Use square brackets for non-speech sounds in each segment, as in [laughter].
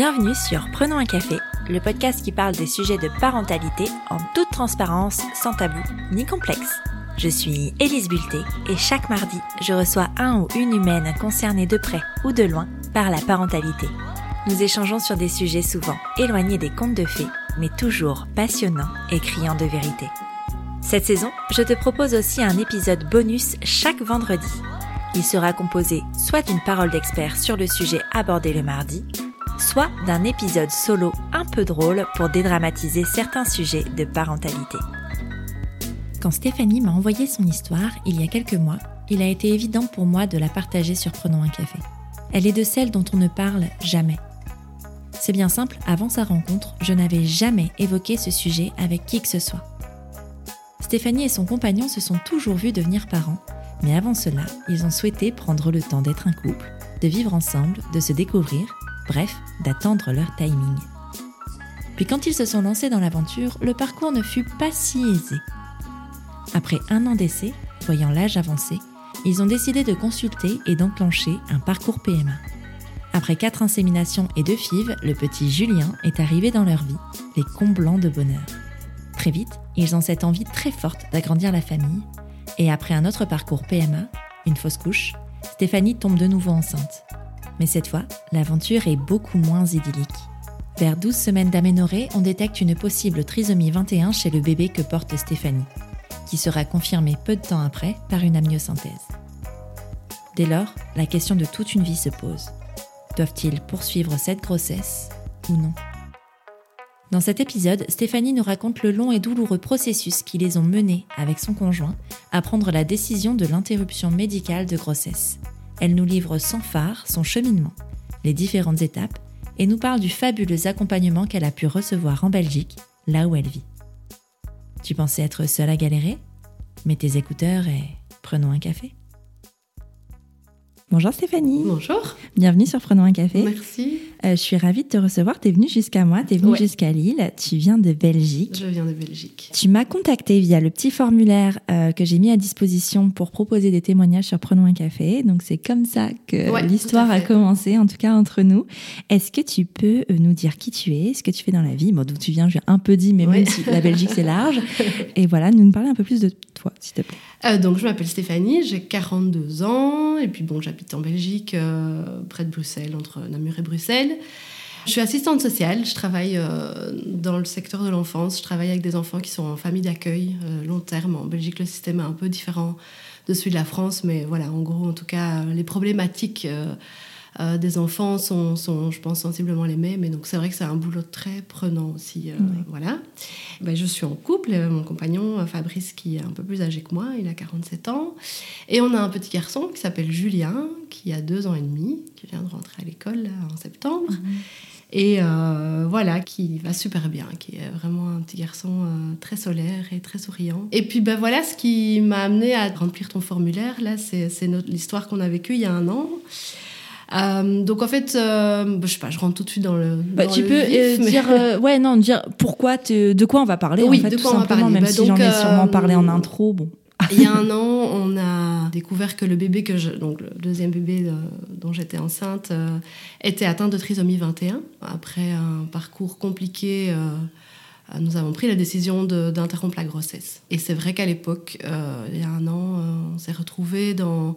Bienvenue sur Prenons un café, le podcast qui parle des sujets de parentalité en toute transparence, sans tabou ni complexe. Je suis Élise Bulté et chaque mardi, je reçois un ou une humaine concernée de près ou de loin par la parentalité. Nous échangeons sur des sujets souvent éloignés des contes de fées, mais toujours passionnants et criants de vérité. Cette saison, je te propose aussi un épisode bonus chaque vendredi. Il sera composé soit d'une parole d'expert sur le sujet abordé le mardi, soit d'un épisode solo un peu drôle pour dédramatiser certains sujets de parentalité. Quand Stéphanie m'a envoyé son histoire il y a quelques mois, il a été évident pour moi de la partager sur Prenons un café. Elle est de celles dont on ne parle jamais. C'est bien simple, avant sa rencontre, je n'avais jamais évoqué ce sujet avec qui que ce soit. Stéphanie et son compagnon se sont toujours vus devenir parents, mais avant cela, ils ont souhaité prendre le temps d'être un couple, de vivre ensemble, de se découvrir, bref, d'attendre leur timing. Puis quand ils se sont lancés dans l'aventure, le parcours ne fut pas si aisé. Après un an d'essai, voyant l'âge avancé, ils ont décidé de consulter et d'enclencher un parcours PMA. Après quatre inséminations et deux fives, le petit Julien est arrivé dans leur vie, les comblant de bonheur. Très vite, ils ont cette envie très forte d'agrandir la famille, et après un autre parcours PMA, une fausse couche, Stéphanie tombe de nouveau enceinte. Mais cette fois, l'aventure est beaucoup moins idyllique. Vers 12 semaines d'aménorrhée, on détecte une possible trisomie 21 chez le bébé que porte Stéphanie, qui sera confirmée peu de temps après par une amniosynthèse. Dès lors, la question de toute une vie se pose. Doivent-ils poursuivre cette grossesse ou non? Dans cet épisode, Stéphanie nous raconte le long et douloureux processus qui les ont menés avec son conjoint à prendre la décision de l'interruption médicale de grossesse. Elle nous livre sans phare son cheminement, les différentes étapes et nous parle du fabuleux accompagnement qu'elle a pu recevoir en Belgique, là où elle vit. Tu pensais être seule à galérer? Mets tes écouteurs et prenons un café. Bonjour Stéphanie. Bonjour. Bienvenue sur Prenons un café. Merci. Euh, je suis ravie de te recevoir. Tu es venue jusqu'à moi, tu es venue Ouais. jusqu'à Lille. Tu viens de Belgique. Je viens de Belgique. Tu m'as contacté via le petit formulaire euh, que j'ai mis à disposition pour proposer des témoignages sur Prenons un café. Donc c'est comme ça que Ouais, l'histoire a commencé, en tout cas entre nous. Est-ce que tu peux euh, nous dire qui tu es, ce que tu fais dans la vie? Bon, d'où tu viens, j'ai un peu dit, mais Ouais. même si la Belgique c'est large. [laughs] Et voilà, nous nous parler un peu plus de toi, s'il te plaît. Euh, donc, je m'appelle Stéphanie, j'ai 42 ans, et puis bon, j'habite en Belgique, près de Bruxelles, entre Namur et Bruxelles. Je suis assistante sociale, je travaille euh, dans le secteur de l'enfance, je travaille avec des enfants qui sont en famille d'accueil euh, long terme. En Belgique, le système est un peu différent de celui de la France, mais voilà, en gros, en tout cas, les problématiques euh, euh, des enfants sont, sont, je pense, sensiblement les mêmes. Et donc, c'est vrai que c'est un boulot très prenant aussi. euh. Voilà. Ben, je suis en couple, euh, mon compagnon Fabrice, qui est un peu plus âgé que moi, il a 47 ans. Et on a un petit garçon qui s'appelle Julien, qui a deux ans et demi, qui vient de rentrer à l'école là, en septembre. Et euh, voilà, qui va super bien, qui est vraiment un petit garçon euh, très solaire et très souriant. Et puis ben voilà, ce qui m'a amené à remplir ton formulaire, là, c'est c'est notre- l'histoire qu'on a vécue il y a un an. Euh, donc en fait, euh, je sais pas, je rentre tout de suite dans le. Bah, dans tu le peux vif, euh, mais- dire, euh, [laughs] ouais, non, dire pourquoi, te- de quoi on va parler, Oui, en fait, de tout quoi on va simplement, parler. même Bah, si j'en ai sûrement parlé en intro, bon. [laughs] Il y a un an, on a découvert que le bébé que je, donc le deuxième bébé dont j'étais enceinte, était atteint de trisomie 21. Après un parcours compliqué, nous avons pris la décision d'interrompre la grossesse. Et c'est vrai qu'à l'époque, euh, il y a un an, euh, on s'est retrouvés dans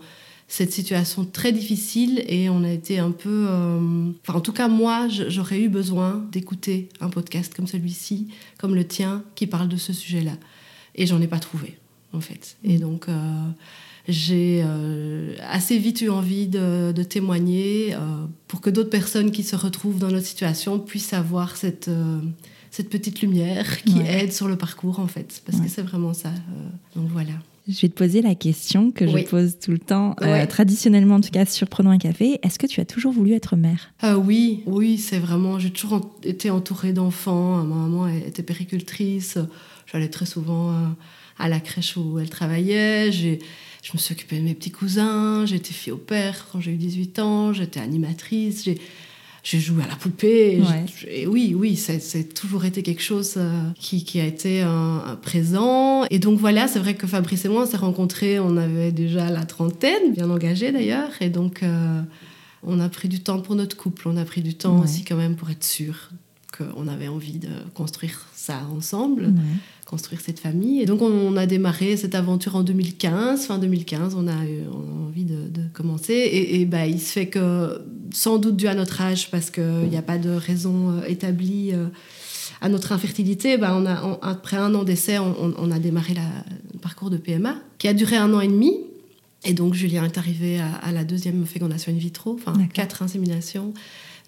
cette situation très difficile et on a été un peu... euh, Enfin, en tout cas, moi, j'aurais eu besoin d'écouter un podcast comme celui-ci, comme le tien, qui parle de ce sujet-là. Et j'en ai pas trouvé, en fait. Et donc, euh, j'ai euh, assez vite eu envie de, de témoigner euh, pour que d'autres personnes qui se retrouvent dans notre situation puissent avoir cette, euh, cette petite lumière qui Ouais. aide sur le parcours, en fait. Parce Ouais. que c'est vraiment ça. donc voilà. Je vais te poser la question que Oui. je pose tout le temps, euh, traditionnellement en tout cas sur Prenons un café. Est-ce que tu as toujours voulu être mère? Euh, oui, oui, c'est vraiment. J'ai toujours en- été entourée d'enfants. Ma maman était péricultrice. J'allais très souvent euh, à la crèche où elle travaillait. J'ai, je me suis occupée de mes petits cousins. J'étais fille au père quand j'ai eu 18 ans. J'étais animatrice. J'ai, j'ai joué à la poupée. Ouais. J'ai- et oui, oui, c'est, toujours été quelque chose euh, qui, qui a été un, un présent. Et donc voilà, c'est vrai que Fabrice et moi, on s'est rencontrés. On avait déjà la trentaine, bien engagés d'ailleurs. Et donc. euh, On a pris du temps pour notre couple, on a pris du temps aussi quand même pour être sûr qu'on avait envie de construire ça ensemble, construire cette famille. Et donc on, a démarré cette aventure en 2015, fin 2015, on a eu envie de, commencer. Et, bah, il se fait que, sans doute dû à notre âge, parce qu'il n'y a pas de raison euh, établie euh, à notre infertilité, bah, on a, après un an d'essai, on, a démarré le parcours de PMA, qui a duré un an et demi. Et donc Julien est arrivé à, la deuxième fécondation in vitro, enfin quatre inséminations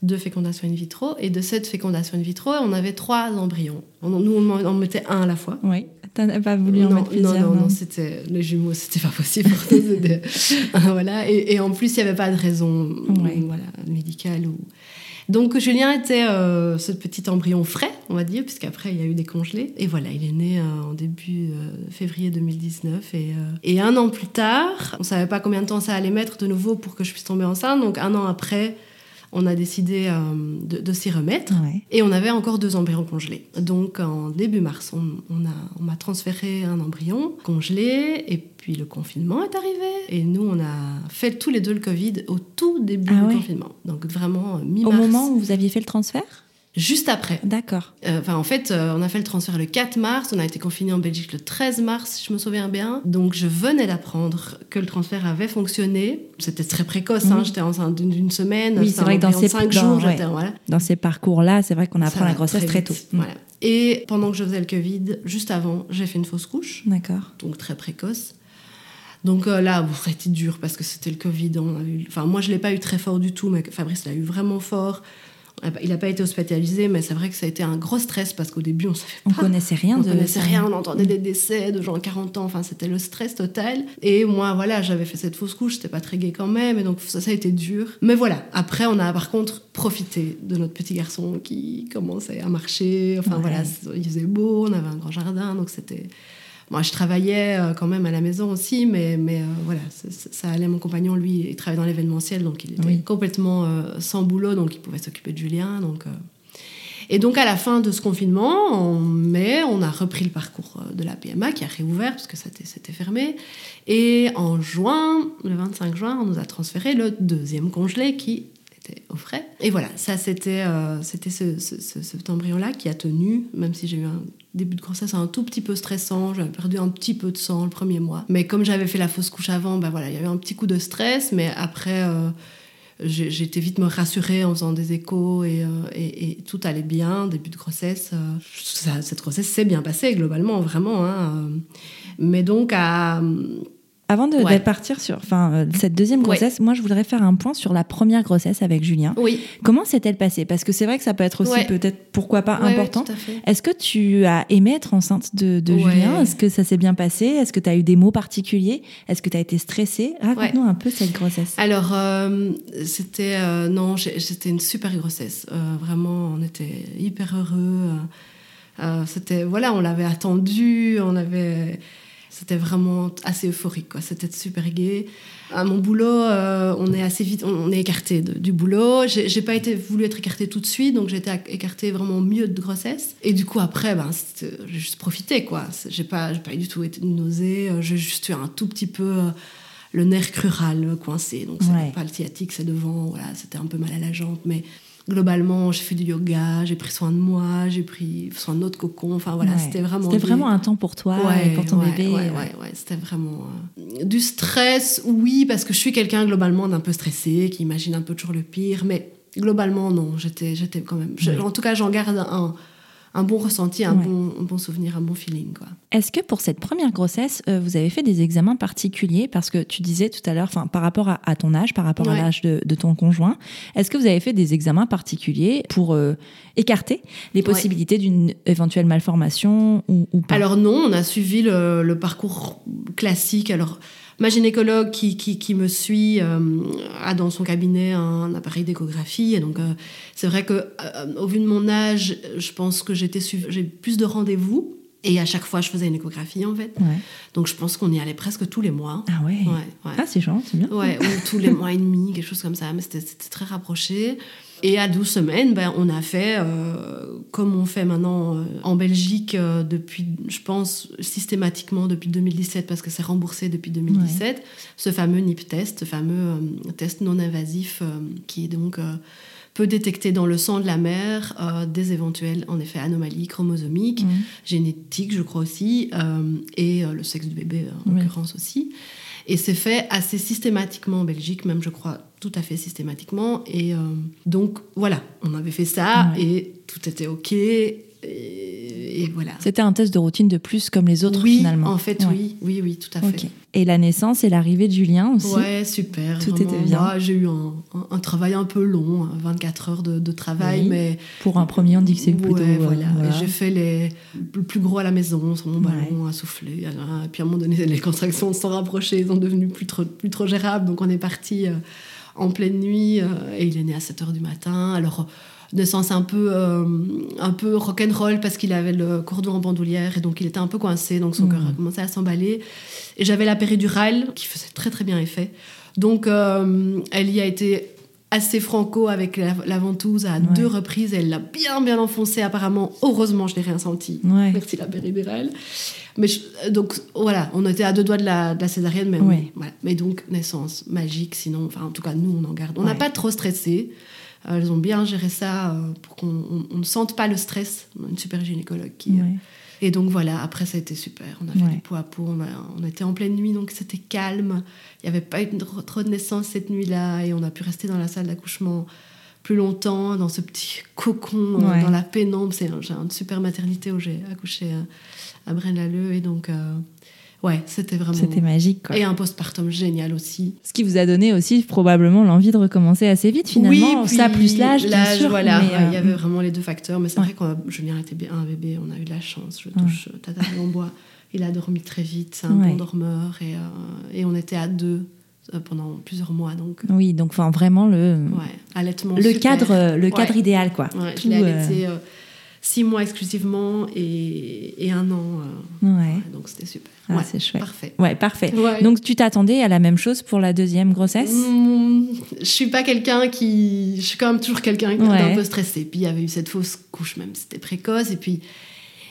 de fécondation in vitro. Et de cette fécondation in vitro, on avait trois embryons. nous, on en mettait un à la fois. Oui. T'as pas voulu en mettre plusieurs Non, non, non, c'était les jumeaux, c'était pas possible pour nous. [laughs] [laughs] voilà. Et, en plus, il n'y avait pas de raison voilà, médicale ou. Donc Julien était euh, ce petit embryon frais, on va dire, puisqu'après il y a eu des congelés. Et voilà, il est né euh, en début euh, février 2019. Et, et, un an plus tard, on savait pas combien de temps ça allait mettre de nouveau pour que je puisse tomber enceinte. Donc un an après, on a décidé euh, de, s'y remettre. Et on avait encore deux embryons congelés. Donc en début mars, on, a, on m'a transféré un embryon congelé et puis le confinement est arrivé. Et nous, on a fait tous les deux le Covid au tout début ah du confinement. Donc vraiment euh, mi-mars. Au moment où vous aviez fait le transfert? Juste après. D'accord. Euh, enfin, en fait, euh, on a fait le transfert le 4 mars, on a été confiné en Belgique le 13 mars, si je me souviens bien. Donc, je venais d'apprendre que le transfert avait fonctionné. C'était très précoce, hein, j'étais enceinte d'une semaine. Oui, c'est vrai que dans ces, cinq jours, dans ces parcours-là, c'est vrai qu'on apprend la grossesse très, tôt. Voilà. Et pendant que je faisais le Covid, juste avant, j'ai fait une fausse couche. D'accord. Donc, très précoce. Donc euh, là, bon, ça a été dur parce que c'était le Covid. On a eu... Enfin, moi, je ne l'ai pas eu très fort du tout, mais Fabrice l'a eu vraiment fort. Il n'a pas été hospitalisé, mais c'est vrai que ça a été un gros stress parce qu'au début, on savait pas. On connaissait rien. On connaissait rien. On entendait des décès de gens 40 ans. Enfin, c'était le stress total. Et moi, voilà, j'avais fait cette fausse couche. C'était pas très gai quand même. Et donc, ça, ça a été dur. Mais voilà. Après, on a par contre profité de notre petit garçon qui commençait à marcher. Enfin, voilà, il faisait beau. On avait un grand jardin. Donc, c'était moi, je travaillais euh, quand même à la maison aussi, mais, mais euh, voilà, ça, allait. Mon compagnon, lui, il travaillait dans l'événementiel, donc il était complètement euh, sans boulot, donc il pouvait s'occuper de Julien. Donc, Et donc, à la fin de ce confinement, en mai, on a repris le parcours de la PMA qui a réouvert parce que c'était fermé. Et en juin, le 25 juin, on nous a transféré le deuxième congelé qui au frais. Et voilà, ça c'était euh, c'était ce, cet embryon-là qui a tenu, même si j'ai eu un début de grossesse un tout petit peu stressant, j'avais perdu un petit peu de sang le premier mois. Mais comme j'avais fait la fausse couche avant, ben voilà, il y avait un petit coup de stress, mais après... Euh, été vite me rassurer en faisant des échos et, euh, et, tout allait bien, début de grossesse. cette grossesse s'est bien passée globalement, vraiment. Hein, mais donc à, avant de, partir sur enfin, euh, cette deuxième grossesse, moi je voudrais faire un point sur la première grossesse avec Julien. Oui. Comment s'est-elle passée? Parce que c'est vrai que ça peut être aussi peut-être, pourquoi pas, important. Est-ce que tu as aimé être enceinte de, Julien? Est-ce que ça s'est bien passé? Est-ce que tu as eu des mots particuliers? Est-ce que tu as été stressée? Raconte-nous un peu cette grossesse. Alors, euh, c'était euh, non, c'était une super grossesse. vraiment, on était hyper heureux. c'était, voilà, on l'avait attendu, on avait c'était vraiment assez euphorique, quoi. C'était super gai. À mon boulot, euh, on est assez vite, on, est écarté du boulot. J'ai pas été voulu être écarté tout de suite, donc j'étais écarté vraiment mieux de grossesse. Et du coup après, ben, j'ai juste profité, quoi. J'ai pas, pas du tout été nausée. J'ai juste eu un tout petit peu euh, le nerf crural coincé. Donc c'est pas le sciatique, c'est devant. Voilà, c'était un peu mal à la jambe, mais globalement, j'ai fait du yoga, j'ai pris soin de moi, j'ai pris soin de notre cocon. Enfin voilà, c'était vraiment. C'était vraiment un temps pour toi et pour ton bébé. Ouais, ouais, c'était vraiment euh, du stress. Oui, parce que je suis quelqu'un globalement d'un peu stressé, qui imagine un peu toujours le pire, mais globalement non, j'étais, j'étais quand même. en tout cas, j'en garde un un bon ressenti, un, bon, bon, souvenir, un bon feeling. Quoi. Est-ce que pour cette première grossesse, euh, vous avez fait des examens particuliers? Parce que tu disais tout à l'heure, par rapport à, ton âge, par rapport à l'âge de, ton conjoint, est-ce que vous avez fait des examens particuliers pour euh, écarter les possibilités d'une éventuelle malformation ou, pas? Alors non, on a suivi le, le parcours classique. Alors Ma gynécologue qui, qui, me suit euh, a dans son cabinet un appareil d'échographie. Et donc, euh, c'est vrai que euh, au vu de mon âge, je pense que j'ai plus de rendez-vous. Et à chaque fois, je faisais une échographie, en fait. Ouais. Donc, je pense qu'on y allait presque tous les mois. Ah ouais. Ouais, ouais. Ah, c'est gentil, c'est bien. Ouais, ou tous les mois et demi, quelque chose comme ça. Mais c'était c'était très rapproché. Et à 12 semaines, ben, on a fait, euh, comme on fait maintenant euh, en Belgique euh, depuis, je pense, systématiquement depuis 2017, parce que c'est remboursé depuis 2017, ce fameux NIP test, ce fameux test non invasif qui donc peut détecter dans le sang de la mère euh, des éventuelles, en effet, anomalies chromosomiques, génétiques, je crois aussi, euh, et euh, le sexe du bébé, en Oui. l'occurrence aussi. Et c'est fait assez systématiquement en Belgique, même je crois tout à fait systématiquement. Et euh, donc voilà, on avait fait ça Ouais. et tout était OK. Et, et voilà. C'était un test de routine de plus comme les autres oui, finalement. en fait, Ouais. oui, oui, oui, tout à fait. Et la naissance et l'arrivée de Julien aussi. Ouais, super. Tout vraiment. était bien. Moi, j'ai eu un, un- un travail un peu long, hein, 24 heures de, de travail, Oui. mais Pour un premier, on dit que c'est plutôt. Ouais, euh, voilà. voilà. Et j'ai fait les, le plus gros à la maison, sur mon Ouais. ballon, à souffler. Et puis à un moment donné, [laughs] les contractions se sont rapprochées, elles sont devenues plus trop, plus trop gérables. Donc on est parti euh, en pleine nuit euh, et il est né à 7 h du matin. Alors, naissance un peu, euh, un peu rock'n'roll parce qu'il avait le cordon en bandoulière et donc il était un peu coincé. Donc son cœur a commencé à s'emballer. Et j'avais la péridurale qui faisait très très bien effet. Donc euh, elle y a été assez franco avec la, la ventouse à Ouais. deux reprises. Elle l'a bien bien enfoncé apparemment. Heureusement, je n'ai rien senti. Ouais. Merci la péridurale. Mais je- donc voilà, on était à deux doigts de la, de la césarienne, mais Ouais. voilà. Mais donc naissance magique. Sinon, enfin en tout cas nous on en garde. On n'a pas trop stressé. Euh, Elles ont bien géré ça euh, pour qu'on on- on ne sente pas le stress. On a une super gynécologue qui, Ouais. et donc voilà, après ça a été super. On a fait du pot à pot, on, a- on était en pleine nuit, donc c'était calme. Il n'y avait pas eu trop de naissances cette nuit-là, et on a pu rester dans la salle d'accouchement plus longtemps, dans ce petit cocon, euh, Ouais. dans la pénombre. C'est une super maternité où j'ai accouché à, à Braine-l'Alleud, et donc euh, ouais, c'était vraiment... C'était magique. Quoi. Et un postpartum génial aussi. Ce qui vous a donné aussi probablement l'envie de recommencer assez vite finalement. Oui, ça plus l'âge, sûr. voilà. ouais, Il y euh, avait vraiment les deux facteurs. Mais c'est Ouais. vrai quand Julien était un bébé, on a eu de la chance. Je Ouais. touche euh, tata en bois. Il a dormi très vite, c'est un Ouais. bon dormeur. Et, euh, et on était à deux pendant plusieurs mois. Donc, Oui, donc enfin vraiment le ouais, allaitement le super. cadre le cadre Ouais. idéal quoi. Ouais, Tout, je l'ai allaité euh, six mois exclusivement et, et un an. euh, ouais. ouais, donc c'était super. Ah, Ouais, c'est chouette. Parfait. Ouais, parfait. Donc tu t'attendais à la même chose pour la deuxième grossesse? Mmh, je suis pas quelqu'un qui. Je suis quand même toujours quelqu'un d'un peu stressé. Puis il y avait eu cette fausse couche, même c'était précoce. Et puis,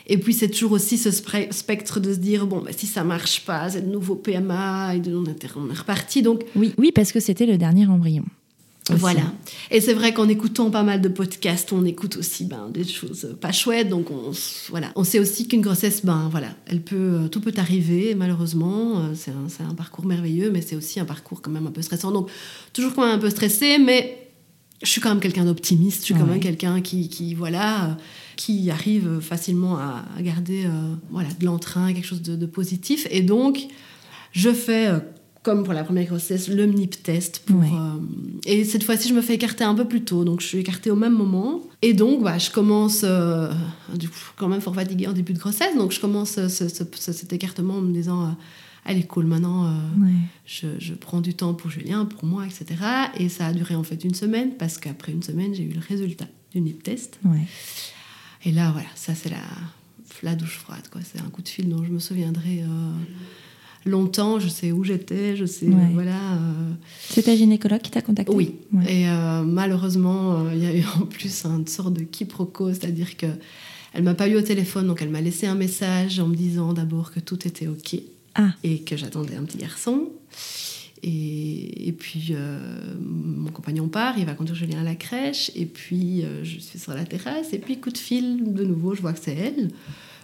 et puis c'est toujours aussi ce spectre de se dire bon, bah, si ça marche pas, c'est de nouveau PMA, et de- on, est, on est reparti. Donc Oui, oui, parce que c'était le dernier embryon. Aussi. voilà. Et c'est vrai qu'en écoutant pas mal de podcasts, on écoute aussi ben, des choses pas chouettes. Donc on, voilà. on sait aussi qu'une grossesse, ben, voilà, elle peut, euh, tout peut arriver, malheureusement. Euh, C'est un, parcours merveilleux, mais c'est aussi un parcours quand même un peu stressant. Donc toujours quand même un peu stressé, mais je suis quand même quelqu'un d'optimiste. Je suis quand même quelqu'un qui, qui, voilà, euh, qui arrive facilement à, garder euh, voilà, de l'entrain, quelque chose de, de positif. Et donc, je fais, euh, comme pour la première grossesse, le MNIP test. Pour, Ouais. euh, et cette fois-ci, je me fais écarter un peu plus tôt. Donc, je suis écartée au même moment. Et donc, bah, je commence, euh, du coup, quand même fort fatiguée en début de grossesse. Donc, je commence euh, ce- ce- ce- cet écartement en me disant, euh, allez, cool, maintenant, euh, Ouais. je, je prends du temps pour Julien, pour moi, etc. Et ça a duré en fait une semaine, parce qu'après une semaine, j'ai eu le résultat du NIP test. Ouais. Et là, voilà, ça c'est la, la douche froide, quoi. C'est un coup de fil dont je me souviendrai longtemps. Je sais où j'étais, je sais, Ouais. voilà. euh, C'est ta gynécologue qui t'a contacté oui. Ouais. Et euh, malheureusement, euh, il y a eu [laughs] en plus une sorte de quiproquo, c'est-à-dire que elle m'a pas eu au téléphone, donc elle m'a laissé un message en me disant d'abord que tout était ok Ah. et que j'attendais un petit garçon. Et, et puis euh, mon compagnon part, il va conduire Julien à la crèche, et puis je suis sur la terrasse, et puis coup de fil, de nouveau, je vois que c'est elle.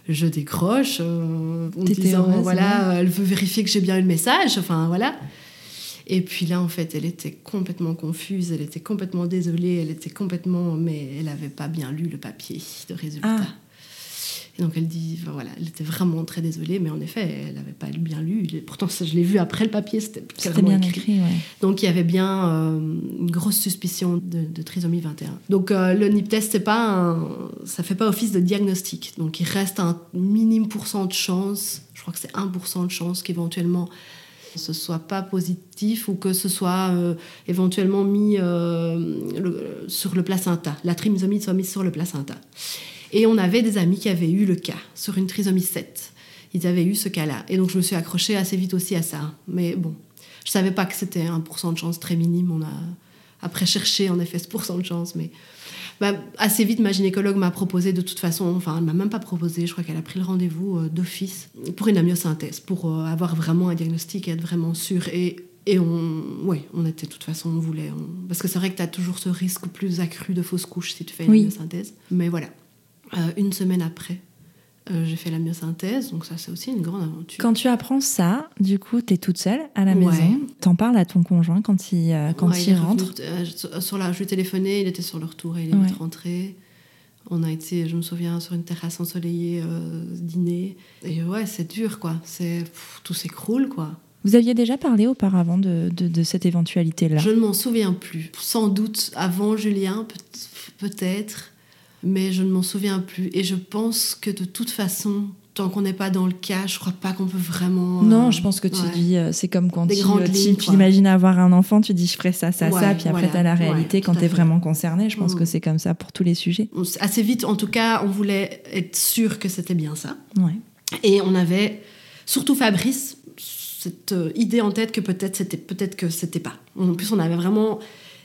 Je décroche euh, en disant, heureuse, voilà, elle veut vérifier que j'ai bien eu le message, enfin voilà. Et puis là, en fait, elle était complètement confuse, elle était complètement désolée, elle était complètement. Mais elle n'avait pas bien lu le papier de résultat. Ah. Et donc elle dit, enfin, voilà, elle était vraiment très désolée, mais en effet, elle n'avait pas bien lu. Pourtant, ça, je l'ai vu après le papier, c'était bien écrit, ouais. donc il y avait bien euh, une grosse suspicion de, de trisomie 21. Donc euh, le NIP test, c'est pas un- ça fait pas office de diagnostic. Donc il reste un minime pourcent de chance, je crois que c'est 1% de chance qu'éventuellement ce soit pas positif ou que ce soit euh, éventuellement mis euh, le- sur le placenta, la trisomie soit mise sur le placenta. Et on avait des amis qui avaient eu le cas sur une trisomie 7. Ils avaient eu ce cas-là. Et donc je me suis accrochée assez vite aussi à ça. Mais bon, je savais pas que c'était un pourcent de chance très minime. On a après cherché en effet ce pourcent de chance, mais bah, assez vite, ma gynécologue m'a proposé de toute façon, enfin, elle m'a même pas proposé, je crois qu'elle a pris le rendez-vous euh, d'office pour une amyosynthèse, pour euh, avoir vraiment un diagnostic et être vraiment sûr. Et, et on, ouais, on était de toute façon, on voulait. Parce que c'est vrai que tu as toujours ce risque plus accru de fausse couche si tu fais une amyosynthèse. Mais voilà. Euh, une semaine après, euh, j'ai fait la myosynthèse, donc ça c'est aussi une grande aventure. Quand tu apprends ça, du coup, tu es toute seule à la maison. T'en parles à ton conjoint quand il, euh, quand il, rentre sur la, Je lui ai téléphoné, il était sur le retour et il est rentré. On a été, je me souviens, sur une terrasse ensoleillée, dîner. Et ouais, c'est dur, quoi. C'est, tout s'écroule, quoi. Vous aviez déjà parlé auparavant de, de, de cette éventualité-là? Je ne m'en souviens plus. Sans doute avant Julien, peut-être mais je ne m'en souviens plus. Et je pense que de toute façon, tant qu'on n'est pas dans le cas, je crois pas qu'on peut vraiment. Non, je pense que tu dis, euh, c'est comme quand tu, euh, tu imagines avoir un enfant, tu dis je ferai ça, ça, ça, puis après tu as la réalité quand tu es vraiment concerné. Je pense que mm. c'est comme ça pour tous les sujets. Assez vite, en tout cas, on voulait être sûr que c'était bien ça. Ouais. Et on avait, surtout Fabrice, cette euh, idée en tête que peut-être c'était peut-être que c'était pas. En plus, on avait vraiment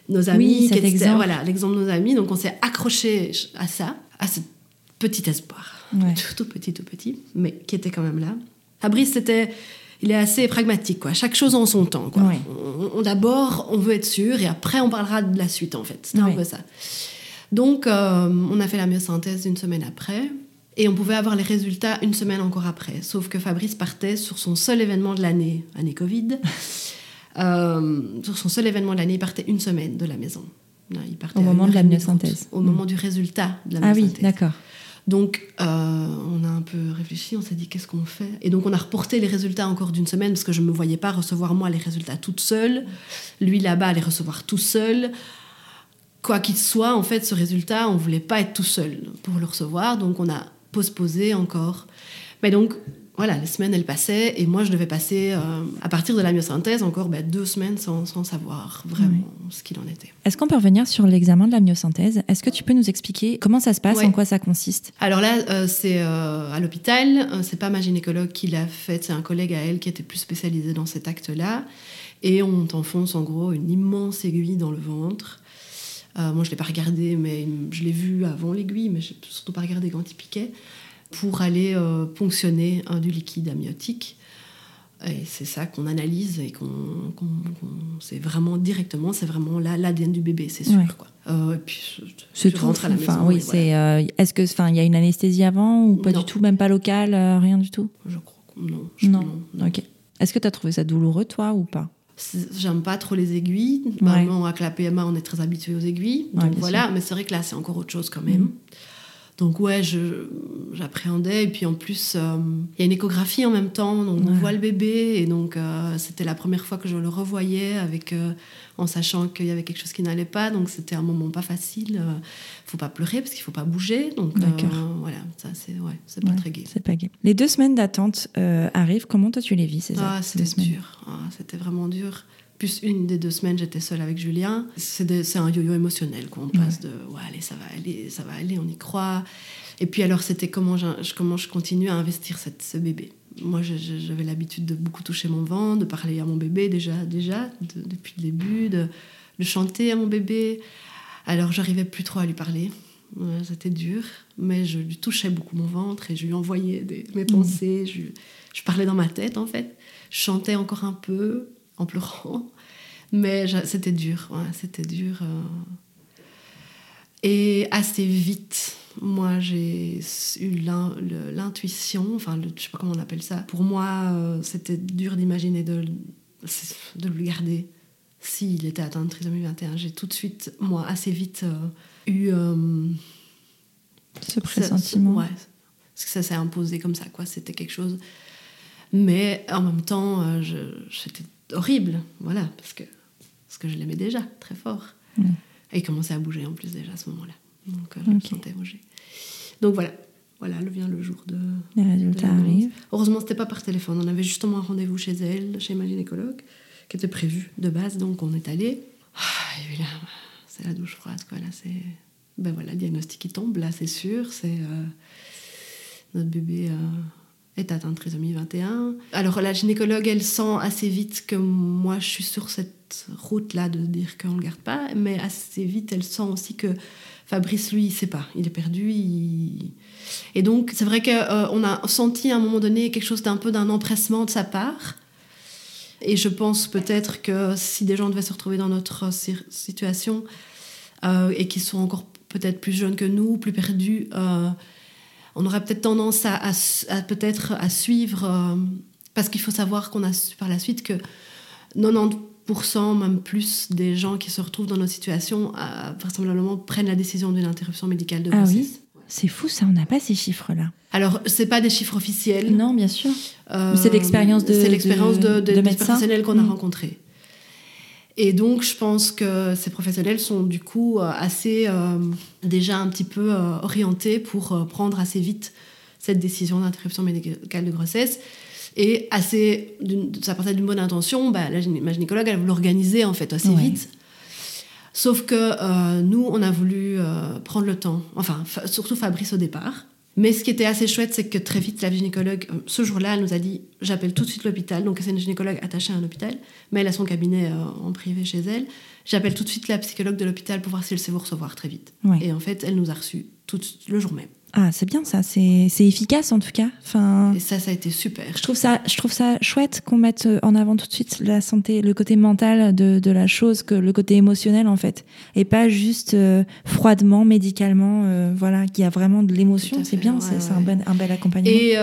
nos amis. Oui, exemple. Voilà, l'exemple de nos amis. Donc on s'est accroché à ça, à ce petit espoir. Tout, petit, tout petit, mais qui était quand même là. Fabrice, c'était. Il est assez pragmatique, quoi. Chaque chose en son temps, quoi. On, D'abord, on veut être sûr, et après, on parlera de la suite, en fait. C'était un peu ça. Donc, euh, on a fait la myosynthèse une semaine après, et on pouvait avoir les résultats une semaine encore après. Sauf que Fabrice partait sur son seul événement de l'année, année Covid. [laughs] Euh, sur son seul événement de l'année, il partait une semaine de la maison. Il partait au moment de la myosynthèse. Au moment du résultat de la myosynthèse. Ah oui, d'accord. Donc, euh, on a un peu réfléchi, on s'est dit qu'est-ce qu'on fait? Et donc, on a reporté les résultats encore d'une semaine parce que je ne me voyais pas recevoir moi les résultats toute seule. Lui, là-bas, les recevoir tout seul. Quoi qu'il soit, en fait, ce résultat, on ne voulait pas être tout seul pour le recevoir. Donc, on a postposé encore. Mais donc, voilà, les semaines, elles passaient, et moi, je devais passer, euh, à partir de la myosynthèse, encore bah, deux semaines sans, savoir vraiment ce qu'il en était. Est-ce qu'on peut revenir sur l'examen de la myosynthèse? Est-ce que tu peux nous expliquer comment ça se passe, en quoi ça consiste? Alors là, euh, c'est euh, à l'hôpital, c'est pas ma gynécologue qui l'a fait, c'est un collègue à elle qui était plus spécialisé dans cet acte-là, et on t'enfonce en gros une immense aiguille dans le ventre. moi, je l'ai pas regardé, mais je l'ai vu avant l'aiguille, mais je n'ai surtout pas regardé quand il piquait pour aller euh, ponctionner du liquide amniotique. Et c'est ça qu'on analyse et qu'on, c'est vraiment directement, c'est vraiment l'ADN du bébé, c'est sûr. Quoi. Euh, et puis, c'est tout. à la maison. Oui, c'est. Euh, est-ce que, enfin, il y a une anesthésie avant ou pas du tout, même pas locale, rien du tout? Je crois que non. non. Ok. Est-ce que tu as trouvé ça douloureux, toi, ou pas? J'aime pas trop les aiguilles. Ouais. avec la PMA, on est très habitué aux aiguilles. Donc voilà, mais c'est vrai que là, c'est encore autre chose quand même. Mm. Donc ouais, j'appréhendais. Et puis en plus, euh, il y a une échographie en même temps, donc on voit le bébé. Et donc euh, c'était la première fois que je le revoyais, avec, euh, en sachant qu'il y avait quelque chose qui n'allait pas. Donc c'était un moment pas facile. Il faut pas pleurer parce qu'il faut pas bouger. Donc voilà, ça c'est ouais, c'est pas très gai. C'est pas gai. Les deux semaines d'attente arrivent. Comment toi tu les vis ces ah, C'était dur. Ah, c'était vraiment dur plus une des deux semaines, j'étais seule avec Julien. C'est un yo-yo émotionnel. Quoi. On passe de ouais, allez, ça va aller, ça va aller, on y croit. Et puis alors, c'était comment je, comment je continue à investir cette, ce bébé? Moi, j'avais l'habitude de beaucoup toucher mon ventre, de parler à mon bébé déjà, déjà depuis le début, de, de, chanter à mon bébé. Alors, j'arrivais plus trop à lui parler. C'était dur, mais je lui touchais beaucoup mon ventre et je lui envoyais des, mes mmh. pensées. Je, je parlais dans ma tête, en fait. Je chantais encore un peu en pleurant. Mais c'était dur, c'était dur. Euh. Et assez vite, moi, j'ai eu l'intuition, enfin, je sais pas comment on appelle ça. Pour moi, euh, c'était dur d'imaginer de, de le garder s'il était atteint de trisomie 21. J'ai tout de suite, moi, assez vite euh, eu... ce pressentiment. ouais, parce que ça s'est imposé comme ça, quoi. C'était quelque chose... Mais en même temps, j'étais horrible, voilà, parce que, parce que je l'aimais déjà très fort. Et il commençait à bouger en plus déjà à ce moment-là. Donc euh, je me sentais bouger. Donc voilà, voilà, le vient le jour de. Les résultats arrivent. Heureusement, c'était pas par téléphone. On avait justement un rendez-vous chez elle, chez ma gynécologue, qui était prévu de base, donc on est allé. Ah, c'est la douche froide, quoi. Là, c'est ben voilà, diagnostic qui tombe, là c'est sûr, c'est euh, notre bébé euh, est atteint de trisomie 21. Alors la gynécologue, elle sent assez vite que moi je suis sur cette route-là de dire qu'on ne le garde pas, mais assez vite elle sent aussi que Fabrice, lui, il sait pas, il est perdu. Et donc c'est vrai qu'on a senti à un moment donné quelque chose d'un peu d'un empressement de sa part. Et je pense peut-être que si des gens devaient se retrouver dans notre situation et qui sont encore peut-être plus jeunes que nous, plus perdus, euh, on aurait peut-être tendance à, peut-être à suivre, euh, parce qu'il faut savoir qu'on a su par la suite que 90%, même plus, des gens qui se retrouvent dans notre situation, euh, vraisemblablement prennent la décision d'une interruption médicale de grossesse. Ah oui c'est fou, ça, on n'a pas ces chiffres-là. Alors, c'est pas des chiffres officiels. Non, bien sûr. c'est l'expérience de, l'expérience de, de, professionnels qu'on a mm. rencontrés. Et donc, je pense que ces professionnels sont du coup euh, assez euh, déjà un petit peu euh, orientés pour prendre assez vite cette décision d'interruption médicale de grossesse. Et assez, ça partait d'une bonne intention, bah, la, ma gynécologue, elle voulu l'organiser en fait assez vite. Sauf que nous, on a voulu prendre le temps, enfin, surtout Fabrice au départ. Mais ce qui était assez chouette, c'est que très vite, la gynécologue, euh, ce jour-là, elle nous a dit J'appelle tout de suite l'hôpital. Donc, c'est une gynécologue attachée à un hôpital, mais elle a son cabinet euh, en privé chez elle. J'appelle tout de suite la psychologue de l'hôpital pour voir si elle sait vous recevoir très vite. Et en fait, elle nous a reçus tout le jour même. Ah, c'est bien ça, c'est efficace en tout cas. Enfin, et ça, ça a été super. Je trouve ça, je trouve ça chouette qu'on mette euh, en avant tout de suite la santé, le côté mental de, de la chose, que le côté émotionnel en fait, et pas juste euh, froidement, médicalement, euh, voilà, qu'il y a vraiment de l'émotion. C'est bien, c'est un, bon, un bel accompagnement. Et,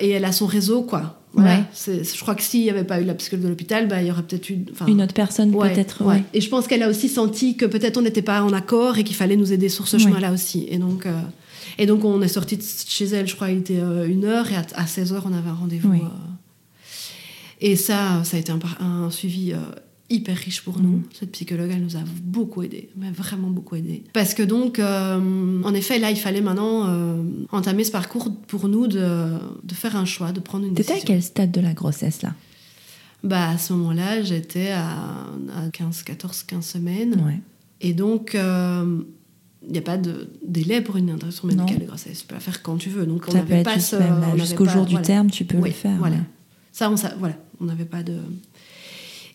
et, elle a son réseau, quoi. Ouais. Je crois que s'il n'y avait pas eu la psychologue de l'hôpital, bah, il y aurait peut-être eu. Une autre personne, peut-être. Ouais. Et je pense qu'elle a aussi senti que peut-être on n'était pas en accord et qu'il fallait nous aider sur ce chemin-là aussi. Et donc. Et donc, on est sorti de chez elle, je crois, il était euh, une heure, et à, 16 heures, on avait un rendez-vous. Euh. et ça, ça a été un, suivi euh, hyper riche pour nous. Mm. Cette psychologue, elle nous a beaucoup aidé, mais vraiment beaucoup aidé. Parce que donc, en effet, là, il fallait maintenant entamer ce parcours pour nous de, de, faire un choix, de prendre une décision. T'étais à quel stade de la grossesse, là? Bah, À ce moment-là, j'étais à, à 15, 14, 15 semaines. Ouais. Et donc, il n'y a pas de délai pour une interruption médicale de grossesse. Tu peux la faire quand tu veux. Donc on n'avait pas ce, jusqu'au jour du terme, tu peux le faire. Voilà. Ça, on, ça, voilà, on n'avait pas de.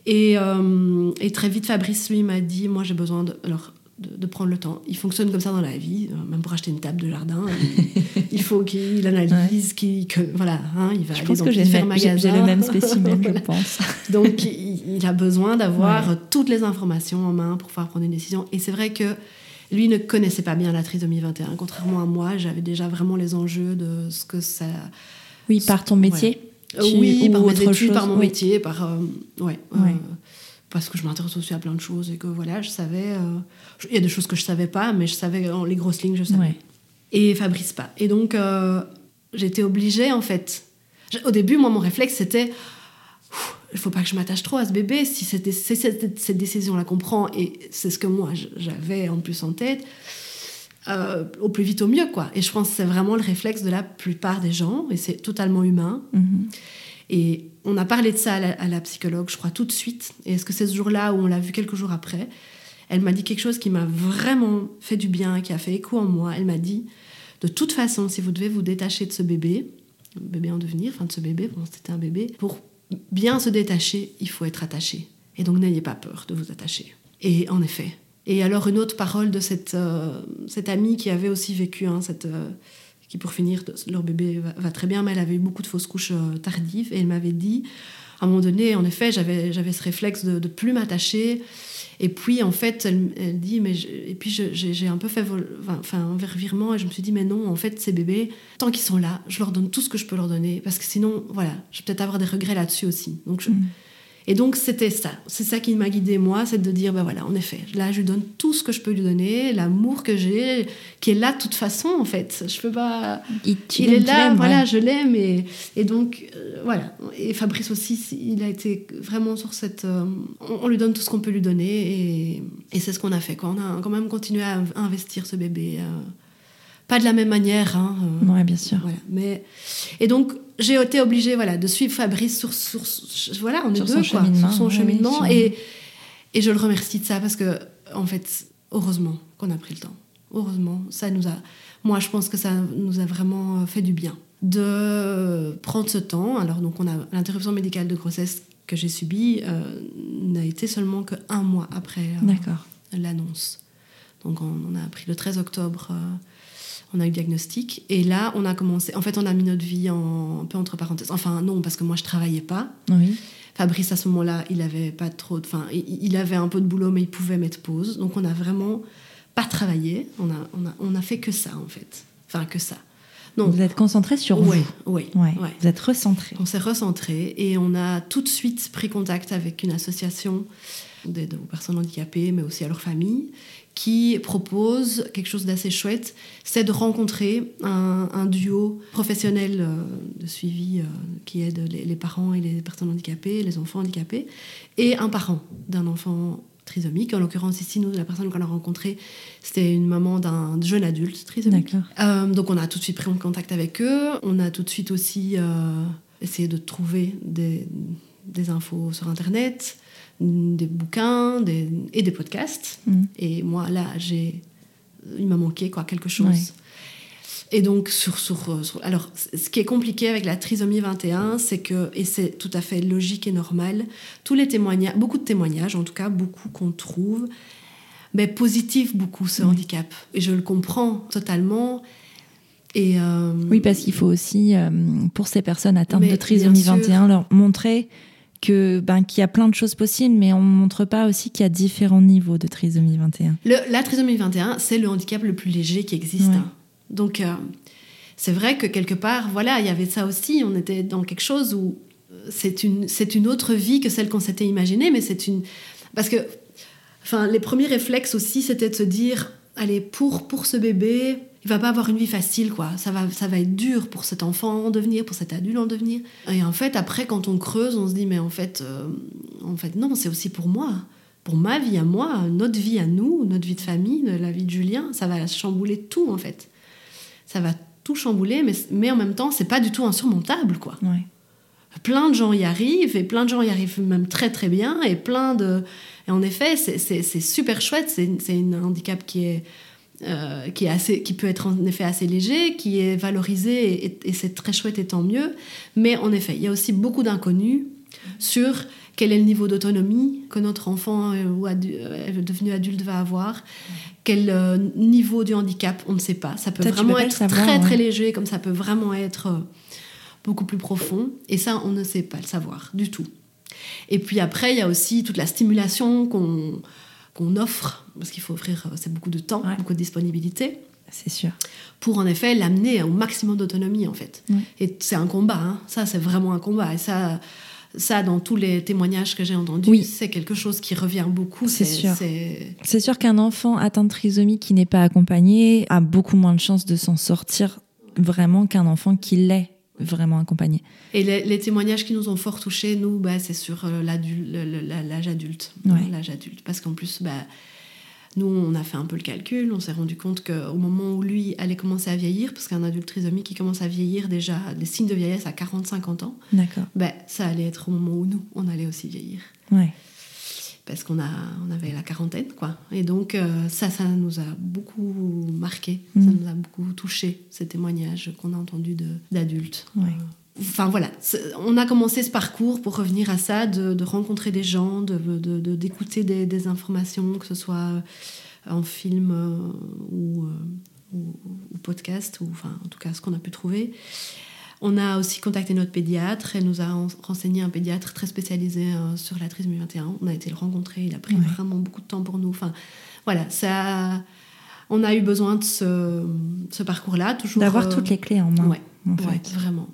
Et, euh, et, très vite, Fabrice lui m'a dit, moi j'ai besoin de, alors, de, prendre le temps. Il fonctionne comme ça dans la vie, euh, même pour acheter une table de jardin. [laughs] il, faut qu'il analyse, qu'il, que, voilà, hein, il va je aller pense dans que j'ai, j'ai le même spécimen, [laughs] je pense. Donc il, a besoin d'avoir toutes les informations en main pour pouvoir prendre une décision. Et c'est vrai que lui ne connaissait pas bien la trisomie 21. Contrairement à moi, j'avais déjà vraiment les enjeux de ce que ça. Oui, par ton métier. Euh, oui, par mes études, par mon métier, par euh, ouais, euh, parce que je m'intéresse aussi à plein de choses et que voilà, je savais. Il y a des choses que je savais pas, mais je savais les grosses lignes, je savais. Et Fabrice pas. Et donc j'étais obligée en fait. Au début, moi, mon réflexe c'était il faut pas que je m'attache trop à ce bébé. Si c'est cette, décision-là qu'on prend, et c'est ce que moi j'avais en plus en tête, euh, au plus vite au mieux, quoi. Et je pense que c'est vraiment le réflexe de la plupart des gens, et c'est totalement humain. Mm-hmm. Et on a parlé de ça à la, psychologue, je crois, tout de suite. Et est-ce que c'est ce jour-là où on l'a vu quelques jours après? Elle m'a dit quelque chose qui m'a vraiment fait du bien, qui a fait écho en moi. Elle m'a dit, de toute façon, si vous devez vous détacher de ce bébé, bébé en devenir, enfin de ce bébé, bon, c'était un bébé, pour bien se détacher, il faut être attaché. Et donc n'ayez pas peur de vous attacher. Et en effet. Et alors une autre parole de cette, euh, cette amie qui avait aussi vécu, hein, cette, euh, qui pour finir, leur bébé va, très bien, mais elle avait eu beaucoup de fausses couches euh, tardives. Et elle m'avait dit, à un moment donné, en effet, j'avais, ce réflexe de plus m'attacher. Et puis, en fait, elle, dit, mais et puis j'ai, un peu fait enfin, un revirement et je me suis dit, mais non, en fait, ces bébés, tant qu'ils sont là, je leur donne tout ce que je peux leur donner parce que sinon, voilà, je vais peut-être avoir des regrets là-dessus aussi. Donc, mm. Et donc, c'était ça. C'est ça qui m'a guidée, moi, c'est de dire, ben voilà, en effet, là, je lui donne tout ce que je peux lui donner, l'amour que j'ai, qui est là de toute façon, en fait. Je peux pas. Il, est là, voilà, je l'aime. Et, et, donc, euh, voilà. Et Fabrice aussi, il a été vraiment sur cette. Euh, on, lui donne tout ce qu'on peut lui donner. Et, et c'est ce qu'on a fait. Quoi. On a quand même continué à, investir ce bébé. Euh, pas de la même manière. Hein, ouais, bien sûr. Voilà. Mais, et donc, j'ai été obligée voilà, de suivre Fabrice sur, sur, voilà, on est deux, son quoi, cheminement, sur son cheminement. et, et je le remercie de ça parce que, en fait, heureusement qu'on a pris le temps. Heureusement, ça nous a. Moi, je pense que ça nous a vraiment fait du bien de prendre ce temps. Alors, donc, on a l'interruption médicale de grossesse que j'ai subie euh, n'a été seulement que un mois après euh, l'annonce. Donc, on, a appris le 13 octobre. Euh, on a eu le diagnostic. Et là, on a commencé. En fait, on a mis notre vie en, un peu entre parenthèses. Enfin, non, parce que moi, je travaillais pas. Oui. Fabrice, à ce moment-là, il avait pas trop. Enfin, il, avait un peu de boulot, mais il pouvait mettre pause. Donc, on a vraiment pas travaillé. On a, on a, on a fait que ça, en fait. Enfin, que ça. Donc, vous êtes concentré sur vous. Oui, ouais. Vous êtes recentré. On s'est recentré et on a tout de suite pris contact avec une association d'aide aux personnes handicapées, mais aussi à leurs familles, qui propose quelque chose d'assez chouette, c'est de rencontrer un, duo professionnel euh, de suivi euh, qui aide les, parents et les personnes handicapées, les enfants handicapés, et un parent d'un enfant trisomique. En l'occurrence, ici, nous, la personne qu'on a rencontrée, c'était une maman d'un jeune adulte trisomique. Euh, donc, on a tout de suite pris en contact avec eux. On a tout de suite aussi essayé de trouver des, des infos sur Internet des bouquins et des podcasts. Mm. Et moi, là, j'ai, il m'a manqué quoi, quelque chose. Et donc, sur, sur, alors, ce qui est compliqué avec la trisomie 21, c'est que, et c'est tout à fait logique et normal, tous les témoignages, beaucoup de témoignages, en tout cas, beaucoup qu'on trouve, mais positifs beaucoup ce handicap. Et je le comprends totalement. Et euh, oui, parce qu'il faut aussi, euh, pour ces personnes atteintes de trisomie 21, leur montrer que ben qu'il y a plein de choses possibles, mais on ne montre pas aussi qu'il y a différents niveaux de trisomie 21. la trisomie 21, c'est le handicap le plus léger qui existe. Hein. Donc euh, c'est vrai que quelque part, voilà, il y avait ça aussi. On était dans quelque chose où euh, c'est une c'est une autre vie que celle qu'on s'était imaginée, mais c'est une parce que enfin les premiers réflexes aussi, c'était de se dire allez pour pour ce bébé il va pas avoir une vie facile, quoi. Ça va, ça va être dur pour cet enfant en devenir, pour cet adulte en devenir. Et en fait, après, quand on creuse, on se dit, mais en fait, euh, en fait non, c'est aussi pour moi. Pour ma vie à moi, notre vie à nous, notre vie de famille, la vie de Julien, ça va chambouler tout, en fait. Ça va tout chambouler, mais, mais en même temps, c'est pas du tout insurmontable, quoi. Plein de gens y arrivent, et plein de gens y arrivent même très très bien, et plein de... Et en effet, c'est super chouette, c'est un handicap qui est euh, qui, est assez, qui peut être en effet assez léger, qui est valorisé et, c'est très chouette et tant mieux. Mais en effet, il y a aussi beaucoup d'inconnus sur quel est le niveau d'autonomie que notre enfant euh, ou euh, devenu adulte va avoir, quel niveau du handicap, on ne sait pas. Ça peut vraiment être très très léger, comme ça peut vraiment être beaucoup plus profond. Et ça, on ne sait pas le savoir du tout. Et puis après, il y a aussi toute la stimulation qu'on qu'on offre, parce qu'il faut offrir, euh, c'est beaucoup de temps, beaucoup de disponibilité. C'est sûr. Pour en effet l'amener au maximum d'autonomie en fait. Et c'est un combat, hein. ça c'est vraiment un combat. Et ça, ça dans tous les témoignages que j'ai entendus, c'est quelque chose qui revient beaucoup. C'est sûr. C'est sûr qu'un enfant atteint de trisomie qui n'est pas accompagné a beaucoup moins de chances de s'en sortir vraiment qu'un enfant qui l'est vraiment accompagné. Et les, témoignages qui nous ont fort touchés, nous, bah, c'est sur euh, l'âge adulte. L'âge adulte. Parce qu'en plus, bah, nous, on a fait un peu le calcul, on s'est rendu compte qu'au moment où lui allait commencer à vieillir, parce qu'un adulte trisomique qui commence à vieillir déjà, des signes de vieillesse à 40-50 ans, bah, ça allait être au moment où nous, on allait aussi vieillir. Ouais. Parce qu'on a, on avait la quarantaine, quoi. Et donc, euh, ça, ça nous a beaucoup marqué, ça mm. nous a beaucoup touché, ces témoignages qu'on a entendus d'adultes. Ouais. Enfin voilà, on a commencé ce parcours pour revenir à ça, de, rencontrer des gens, d'écouter de, des, informations, que ce soit en film euh, ou, euh, ou, ou, podcast, ou enfin en tout cas ce qu'on a pu trouver. On a aussi contacté notre pédiatre. Elle nous a renseigné un pédiatre très spécialisé euh, sur la trisomie 21. On a été le rencontrer. Il a pris vraiment beaucoup de temps pour nous. Enfin, voilà, ça. On a eu besoin de ce, parcours-là, toujours. D'avoir toutes les clés en main. Ouais, vraiment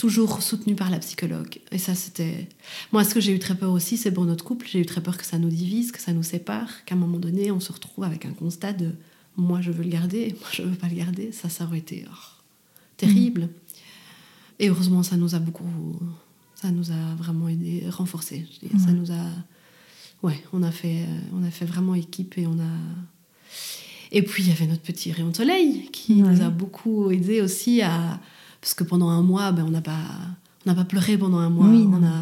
toujours soutenu par la psychologue. Et ça, c'était... Moi, ce que j'ai eu très peur aussi, c'est pour notre couple, j'ai eu très peur que ça nous divise, que ça nous sépare, qu'à un moment donné, on se retrouve avec un constat de « moi, je veux le garder, [laughs] moi, je veux pas le garder ». Ça, ça aurait été oh, terrible. Et heureusement, ça nous a beaucoup... Ça nous a vraiment aidé, renforcé. Ça nous a... Ouais, on a, fait, on a fait vraiment équipe et on a... Et puis, il y avait notre petit rayon de soleil qui nous a beaucoup aidé aussi à parce que pendant un mois, ben, on n'a pas, on pas pleuré pendant un mois. on a,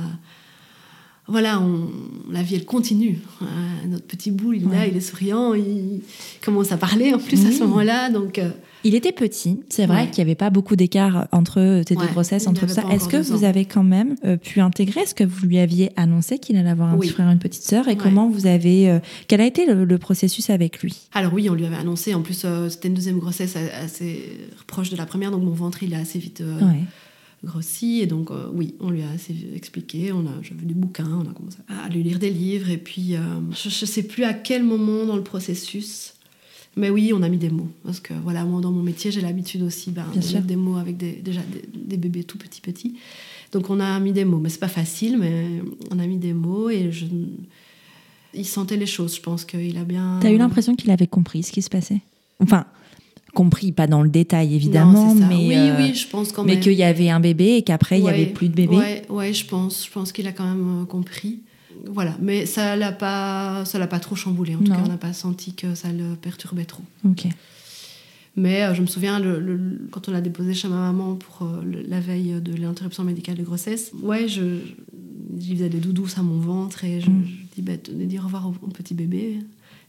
voilà, on, la vie, elle continue. Euh, notre petit bout, il est là, il est souriant, il commence à parler en plus à ce moment-là. Donc, euh, il était petit, c'est vrai qu'il n'y avait pas beaucoup d'écart entre tes deux grossesses, entre tout ça. Est-ce que vous avez quand même euh, pu intégrer ce que vous lui aviez annoncé qu'il allait avoir un petit frère et une petite sœur Et comment vous avez. quel a été le, processus avec lui? Alors, oui, on lui avait annoncé. En plus, c'était une deuxième grossesse assez proche de la première, donc mon ventre, il a assez vite grossi. Et donc, euh, oui, on lui a assez expliqué. On a, j'avais du bouquin, on a commencé à lui lire des livres. Et puis, euh, je ne sais plus à quel moment dans le processus. Mais oui, on a mis des mots. Parce que, voilà, moi, dans mon métier, j'ai l'habitude aussi ben, de mettre des mots avec des, déjà des, bébés tout petits, petits. Donc, on a mis des mots. Mais c'est pas facile, mais on a mis des mots. Et je... il sentait les choses. Je pense qu'il a bien. Tu as eu l'impression qu'il avait compris ce qui se passait? Enfin, compris, pas dans le détail évidemment, mais oui, euh, oui, je pense quand mais qu'il y avait un bébé et qu'après il y avait plus de bébé. Ouais, ouais, je pense, je pense qu'il a quand même euh, compris. Voilà, mais ça l'a pas, ça l'a pas trop chamboulé. En tout cas, on n'a pas senti que ça le perturbait trop. Ok. Mais euh, je me souviens, le, quand on l'a déposé chez ma maman pour la veille de l'interruption médicale de grossesse, ouais, je, je faisais des doudous à mon ventre et je, mm. je dis, bah, dire au revoir au petit bébé.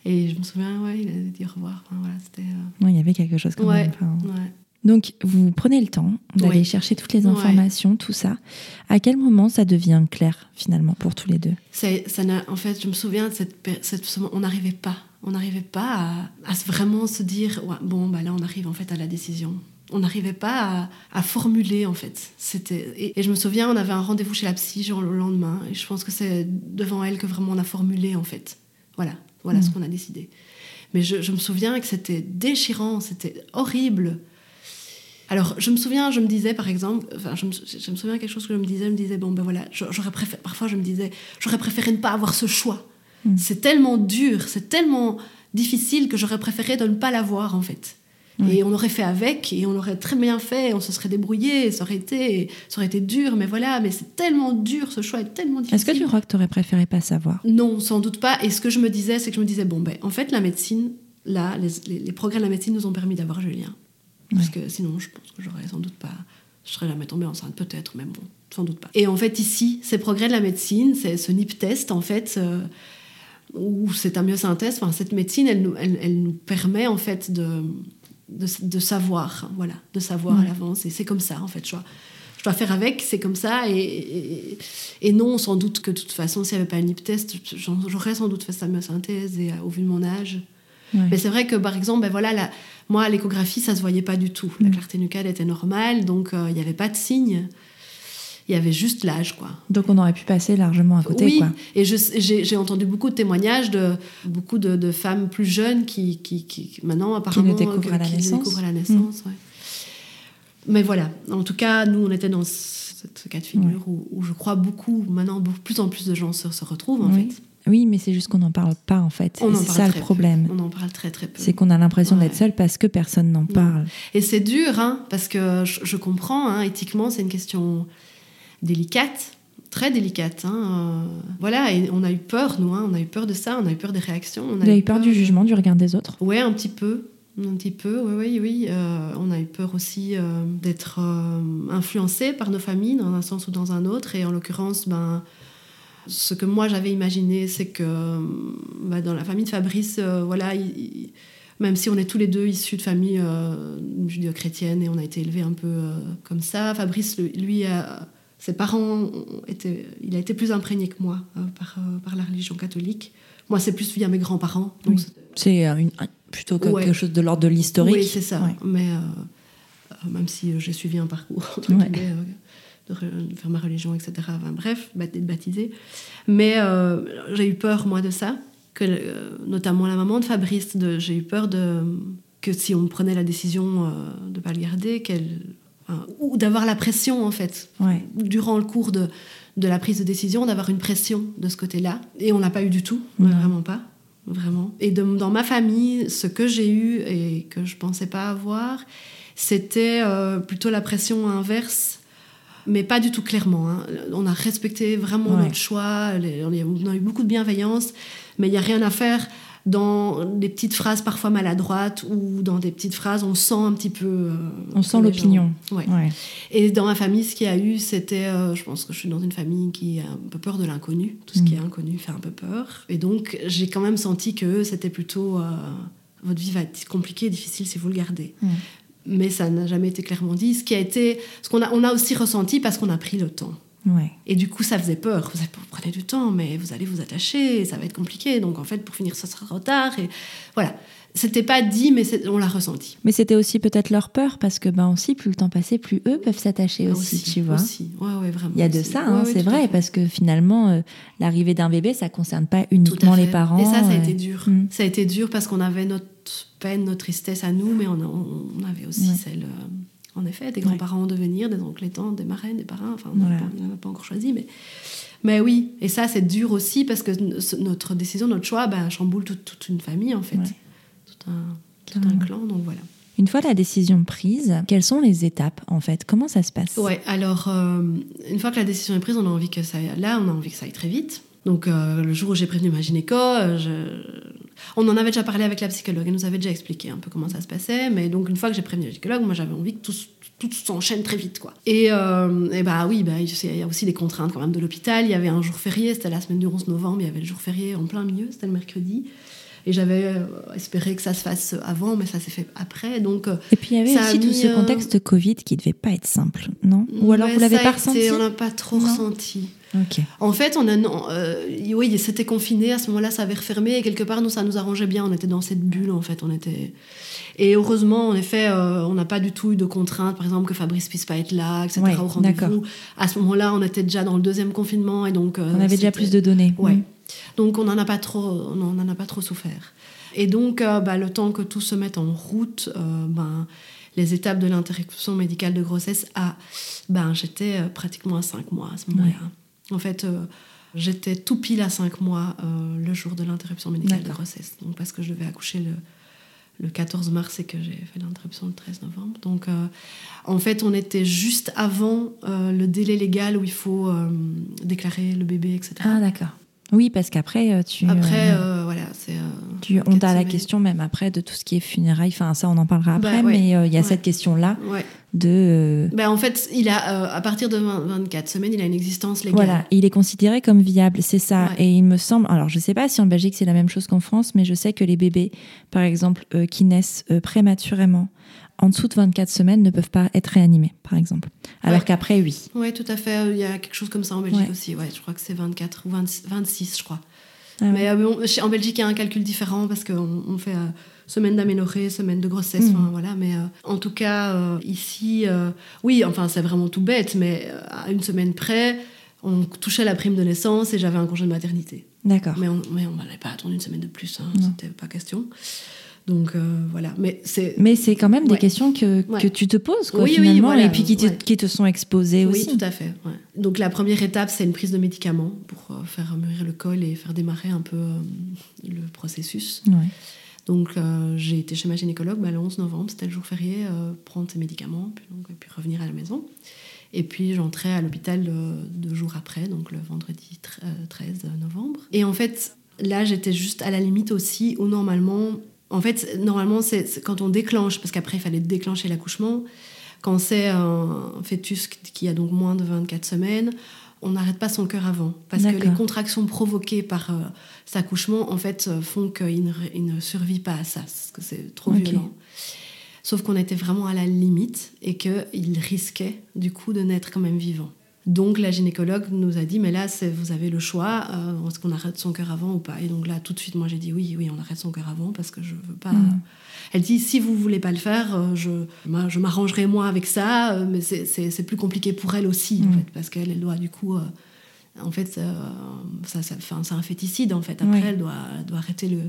Et je me souviens, ouais, il a dit au revoir. voilà, c'était. Euh, il y avait quelque chose quand même. Donc, vous prenez le temps d'aller chercher toutes les informations, tout ça. À quel moment ça devient clair, finalement, pour tous les deux? Ça En fait, je me souviens de cette, cette on n'arrivait pas. On n'arrivait pas à, à, vraiment se dire, bon, bah là, on arrive en fait à la décision. On n'arrivait pas à, formuler, en fait. C'était et, et, je me souviens, on avait un rendez-vous chez la psy genre, le lendemain. Et je pense que c'est devant elle que vraiment on a formulé, en fait. Voilà. Voilà ce mm. qu'on a décidé. Mais je, me souviens que c'était déchirant, c'était horrible. Alors, je me souviens, je me disais, par exemple, enfin, je me, souviens quelque chose que je me disais, je me disais, bon, ben voilà, j'aurais préféré, parfois je me disais, j'aurais préféré ne pas avoir ce choix. Mm. C'est tellement dur, c'est tellement difficile que j'aurais préféré de ne pas l'avoir, en fait. Et on aurait fait avec, et on aurait très bien fait, on se serait débrouillé, ça aurait été, ça aurait été dur, mais voilà, mais c'est tellement dur, ce choix est tellement difficile. Est-ce que tu crois que tu aurais préféré pas savoir? Non, sans doute pas. Et ce que je me disais, c'est que je me disais, bon, ben, en fait, la médecine, là, les, progrès de la médecine nous ont permis d'avoir Julien. Parce que sinon, je pense que j'aurais sans doute pas. Je serais jamais tombée enceinte, peut-être, mais bon, sans doute pas. Et en fait, ici, ces progrès de la médecine, c'est ce NIP test, en fait. Euh, ou c'est un myosynthèse, enfin, cette médecine, elle nous, elle, elle nous permet en fait de, de, savoir, voilà, de savoir à l'avance. Et c'est comme ça, en fait. Je dois, je dois faire avec, c'est comme ça. Et, et, non, sans doute que de toute façon, s'il n'y avait pas un hyptest, j'aurais sans doute fait sa synthèse et, euh, au vu de mon âge. Mais c'est vrai que, par exemple, ben voilà, la, moi, à l'échographie, ça se voyait pas du tout. La mm. clarté nucale était normale, donc euh, il n'y avait pas de signe il y avait juste l'âge, quoi. Donc on aurait pu passer largement à côté, oui. Et j'ai entendu beaucoup de témoignages de beaucoup de, femmes plus jeunes qui, qui, qui maintenant apparemment qui découvrent à la naissance. À la naissance mm. Mais voilà, en tout cas, nous on était dans ce, cas de figure où, je crois beaucoup maintenant, plus en plus de gens se, se retrouvent en fait. Oui, mais c'est juste qu'on n'en parle pas en fait. C'est ça le problème. On en parle très très peu. C'est qu'on a l'impression d'être seul parce que personne n'en parle. Et c'est dur, hein, parce que je, comprends, hein, éthiquement, c'est une question délicate, très délicate. Hein. Euh, voilà, et on a eu peur, nous, on a eu peur de ça, on a eu peur des réactions. On a eu peur, du jugement, du regard des autres? Ouais, un petit peu. Un petit peu, oui, oui, oui. Euh, on a eu peur aussi euh, d'être influencé par nos familles dans un sens ou dans un autre. Et en l'occurrence, ben, ce que moi j'avais imaginé, c'est que ben, dans la famille de Fabrice, voilà, même si on est tous les deux issus de familles judéo-chrétiennes et on a été élevés un peu comme ça, Fabrice, lui, a ses parents étaient, il a été plus imprégné que moi euh, par, euh, par, la religion catholique. Moi, c'est plus via mes grands-parents. C'est plutôt quelque chose de l'ordre de l'historique. Oui, c'est ça. Mais euh, même si j'ai suivi un parcours entre guillemets, de, faire ma religion, etc. Enfin, bref, d'être baptisée. Mais j'ai eu peur, moi, de ça. Que, notamment la maman de Fabrice, j'ai eu peur de, que si on prenait la décision de ne pas le garder, qu'elle ou d'avoir la pression en fait durant le cours de, de la prise de décision d'avoir une pression de ce côté-là et on n'a pas eu du tout vraiment pas vraiment et dans ma famille ce que j'ai eu et que je pensais pas avoir c'était euh, plutôt la pression inverse mais pas du tout clairement hein. on a respecté vraiment notre choix on a eu beaucoup de bienveillance mais il n'y a rien à faire dans des petites phrases parfois maladroites ou dans des petites phrases, on sent un petit peu. euh, On sent l'opinion. Ouais. Ouais. Et dans ma famille, ce qu'il y a eu, c'était, euh, je pense que je suis dans une famille qui a un peu peur de l'inconnu. Tout ce qui est inconnu fait un peu peur. Et donc, j'ai quand même senti que c'était plutôt euh, votre vie va être compliquée, difficile si vous le gardez. Mm. Mais ça n'a jamais été clairement dit. Ce qui a été, ce qu'on a, on a aussi ressenti parce qu'on a pris le temps. Ouais. Et du coup, ça faisait peur. Vous, prenez du temps, mais vous allez vous attacher, ça va être compliqué. Donc, en fait, pour finir, ça sera trop tard. Et voilà. C'était pas dit, mais on l'a ressenti. Mais c'était aussi peut-être leur peur parce que ben aussi plus le temps passait, plus eux peuvent s'attacher aussi, tu vois. Aussi. Ouais, ouais, vraiment. Il y a de aussi. ça, hein, ouais, c'est vrai, parce que finalement, euh, l'arrivée d'un bébé, ça concerne pas uniquement les parents. Et ça, ça a euh, été dur. Mm. Ça a été dur parce qu'on avait notre peine, notre tristesse à nous, mais on, avait aussi celle, euh, en effet, des grands-parents en devenir, des oncles et tantes, des marraines, des parrains. Enfin, on Voilà. n'en a pas encore choisi, mais. Mais oui, et ça, c'est dur aussi parce que notre décision, notre choix, ben, chamboule toute, toute une famille, en fait. Ouais. Tout, un, tout un Carrément. clan, donc voilà. Une fois la décision prise, quelles sont les étapes en fait? Comment ça se passe? Ouais, alors, euh, une fois que la décision est prise, on a envie que ça aille, là, on a envie que ça aille très vite. Donc, euh, le jour où j'ai prévenu ma gynéco, euh, je- on en avait déjà parlé avec la psychologue, elle nous avait déjà expliqué un peu comment ça se passait. Mais donc, une fois que j'ai prévenu la gynécologue, moi, j'avais envie que tout, s'enchaîne très vite, quoi. Et, et bah oui, bah, il y a aussi des contraintes quand même de l'hôpital. Il y avait un jour férié, c'était la semaine du 11 novembre, il y avait le jour férié en plein milieu, c'était le mercredi. Et j'avais euh, espéré que ça se fasse avant, mais ça s'est fait après. Donc, euh, Et puis il y avait aussi tout ce euh, contexte Covid qui devait pas être simple, non Ou alors vous l'avez pas été- ressenti On n'a pas trop Non. ressenti. Ok. En fait, on a, euh, oui, c'était confiné. À ce moment-là, ça avait refermé. Et quelque part, nous, ça nous arrangeait bien. On était dans cette bulle, en fait. On était... Et heureusement, en effet, euh, on n'a pas du tout eu de contraintes. Par exemple, que Fabrice puisse pas être là, etc. Ouais, au rendez-vous. À ce moment-là, on était déjà dans le deuxième confinement. Et donc, euh, On avait déjà plus de données. Ouais. Mm. Donc on n'en a pas trop, on n'en a pas trop souffert. Et donc euh, bah, le temps que tout se mette en route, euh, ben, les étapes de l'interruption médicale de grossesse, à, ben, j'étais euh, pratiquement à 5 mois à ce moment-là. En fait, j'étais tout pile à 5 mois le jour de l'interruption médicale de grossesse. Donc parce que je devais accoucher le, le 14 mars et que j'ai fait l'interruption le 13 novembre. Donc euh, en fait, on était juste avant euh, le délai légal où il faut euh, déclarer le bébé, etc. Ah d'accord. Oui, parce qu'après euh, tu. Après, euh, euh, voilà, c'est. euh, on t'a la question même après de tout ce qui est funérailles. Enfin, ça, on en parlera après. Bah, ouais. Mais euh, il y a Ouais. cette question-là Ouais. de. Ben, en fait, il a, à partir de 20 24 semaines, il a une existence légale. Voilà, et il est considéré comme viable, c'est ça. Et il me semble, alors je sais pas si en Belgique c'est la même chose qu'en France, mais je sais que les bébés, par exemple, qui naissent prématurément, en dessous de 24 semaines, ne peuvent pas être réanimés, par exemple. Alors Ouais. qu'après, oui. Oui, tout à fait. Il y a quelque chose comme ça en Belgique Ouais. aussi. Ouais, je crois que c'est 24 ou 20 26, je crois. Ah ouais. Mais euh, bon, en Belgique, il y a un calcul différent parce qu'on on fait euh, semaine d'aménorrhée, semaine de grossesse. Enfin, voilà. Mais euh, en tout cas, euh, ici, euh, oui, enfin, c'est vraiment tout bête, mais euh, à une semaine près, on touchait la prime de naissance et j'avais un congé de maternité. D'accord. Mais on n'allait pas attendre une semaine de plus, hein, c'était pas question. Donc euh, voilà. Mais c'est. Mais c'est quand même des questions que, Ouais. que tu te poses, quoi, Oui, oui, finalement, voilà, et puis qui te, ouais. qui te sont exposées Oui, aussi. tout à fait. Donc la première étape, c'est une prise de médicaments pour euh, faire mûrir le col et faire démarrer un peu euh, le processus. Donc j'ai été chez ma gynécologue bah, le 11 novembre, c'était le jour férié, prendre ces médicaments, puis, donc, et puis revenir à la maison. Et puis j'entrais à l'hôpital deux jours après, donc le vendredi tre- euh, 13 novembre. Et en fait, là j'étais juste à la limite aussi où normalement, en fait, normalement c'est quand on déclenche, parce qu'après il fallait déclencher l'accouchement, quand c'est un fœtus qui a donc moins de 24 semaines, on n'arrête pas son cœur avant. Parce que les contractions provoquées par euh, cet accouchement, en fait, euh, font qu'il ne, survit pas à ça, parce que c'est trop violent. Sauf qu'on était vraiment à la limite et qu'il risquait, du coup, de naître quand même vivant. Donc la gynécologue nous a dit, mais là, vous avez le choix, euh, est-ce qu'on arrête son cœur avant ou pas? Et donc là, tout de suite, moi, j'ai dit oui, oui, on arrête son cœur avant parce que je veux pas... Mm. Elle dit, si vous voulez pas le faire, euh, je, moi, je m'arrangerai moi avec ça, euh, mais c'est- plus compliqué pour elle aussi, en Mm. fait, parce qu'elle elle doit du coup... euh, en fait, euh, ça, ça, c'est un féticide, en fait. Après, Oui. elle, doit, elle doit arrêter le,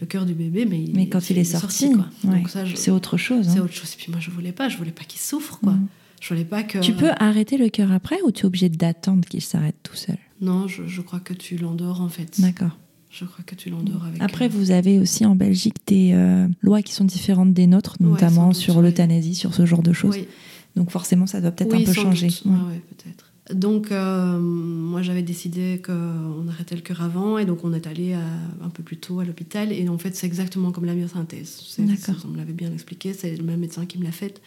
le cœur du bébé, mais, Mais quand il est sorti, ouais, je- c'est autre chose. c'est hein. autre chose. Et puis moi, je voulais pas, je voulais pas qu'il souffre, quoi. Mm. Je voulais pas que. Tu peux arrêter le cœur après ou tu es obligé d'attendre qu'il s'arrête tout seul? Non, je, je crois que tu l'endors en fait. D'accord. Je crois que tu l'endors avec. Après, euh, vous avez aussi en Belgique des euh, lois qui sont différentes des nôtres, notamment sur oui. l'euthanasie, sur ce genre de choses. Oui, Donc forcément, ça doit peut-être Oui, un peu changer. Ouais. Ouais, ouais, peut-être. Donc, euh, moi, j'avais décidé qu'on arrêtait le cœur avant, et donc on est allé un peu plus tôt à l'hôpital. Et en fait, c'est exactement comme la myosynthèse. D'accord. On me l'avait bien expliqué, c'est le même médecin qui me l'a faite.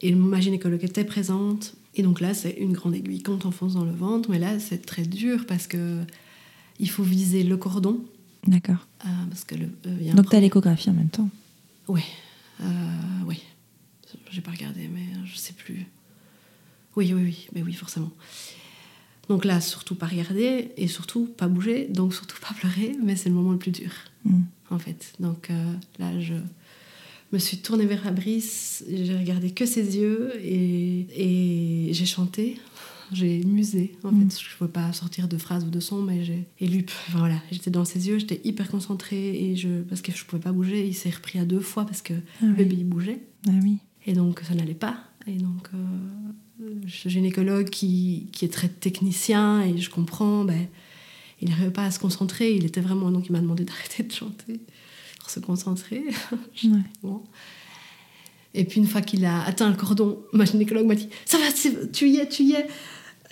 Et ma gynécologue était présente. Et donc là, c'est une grande aiguille qu'on t'enfonce dans le ventre. Mais là, c'est très dur parce que il faut viser le cordon. D'accord. Euh, parce que le, euh, y a un Donc tu as l'échographie en même temps. Oui, euh, oui. J'ai pas regardé, mais je sais plus. Oui, oui, oui, mais oui, forcément. Donc là, surtout pas regarder et surtout pas bouger, donc surtout pas [laughs] pleurer, mais c'est le moment le plus dur, Mm. en fait. Donc euh, là, je me suis tournée vers Fabrice, j'ai regardé que ses yeux et, et j'ai chanté. J'ai musé, en Mm. fait. Je ne pouvais pas sortir de phrases ou de sons, mais j'ai. Et lui, enfin, voilà, j'étais dans ses yeux, j'étais hyper concentrée et je, parce que je pouvais pas bouger. Il s'est repris à deux fois parce que Ah le oui. bébé bougeait. Ah oui. Et donc, ça n'allait pas. Et donc, euh, ce gynécologue qui, qui est très technicien, et je comprends, ben, il n'arrivait pas à se concentrer. Il était vraiment. Donc, il m'a demandé [laughs] d'arrêter de chanter pour se concentrer. [laughs] Ouais. Bon. Et puis, une fois qu'il a atteint le cordon, ma gynécologue m'a dit Ça va, tu y es, tu y es.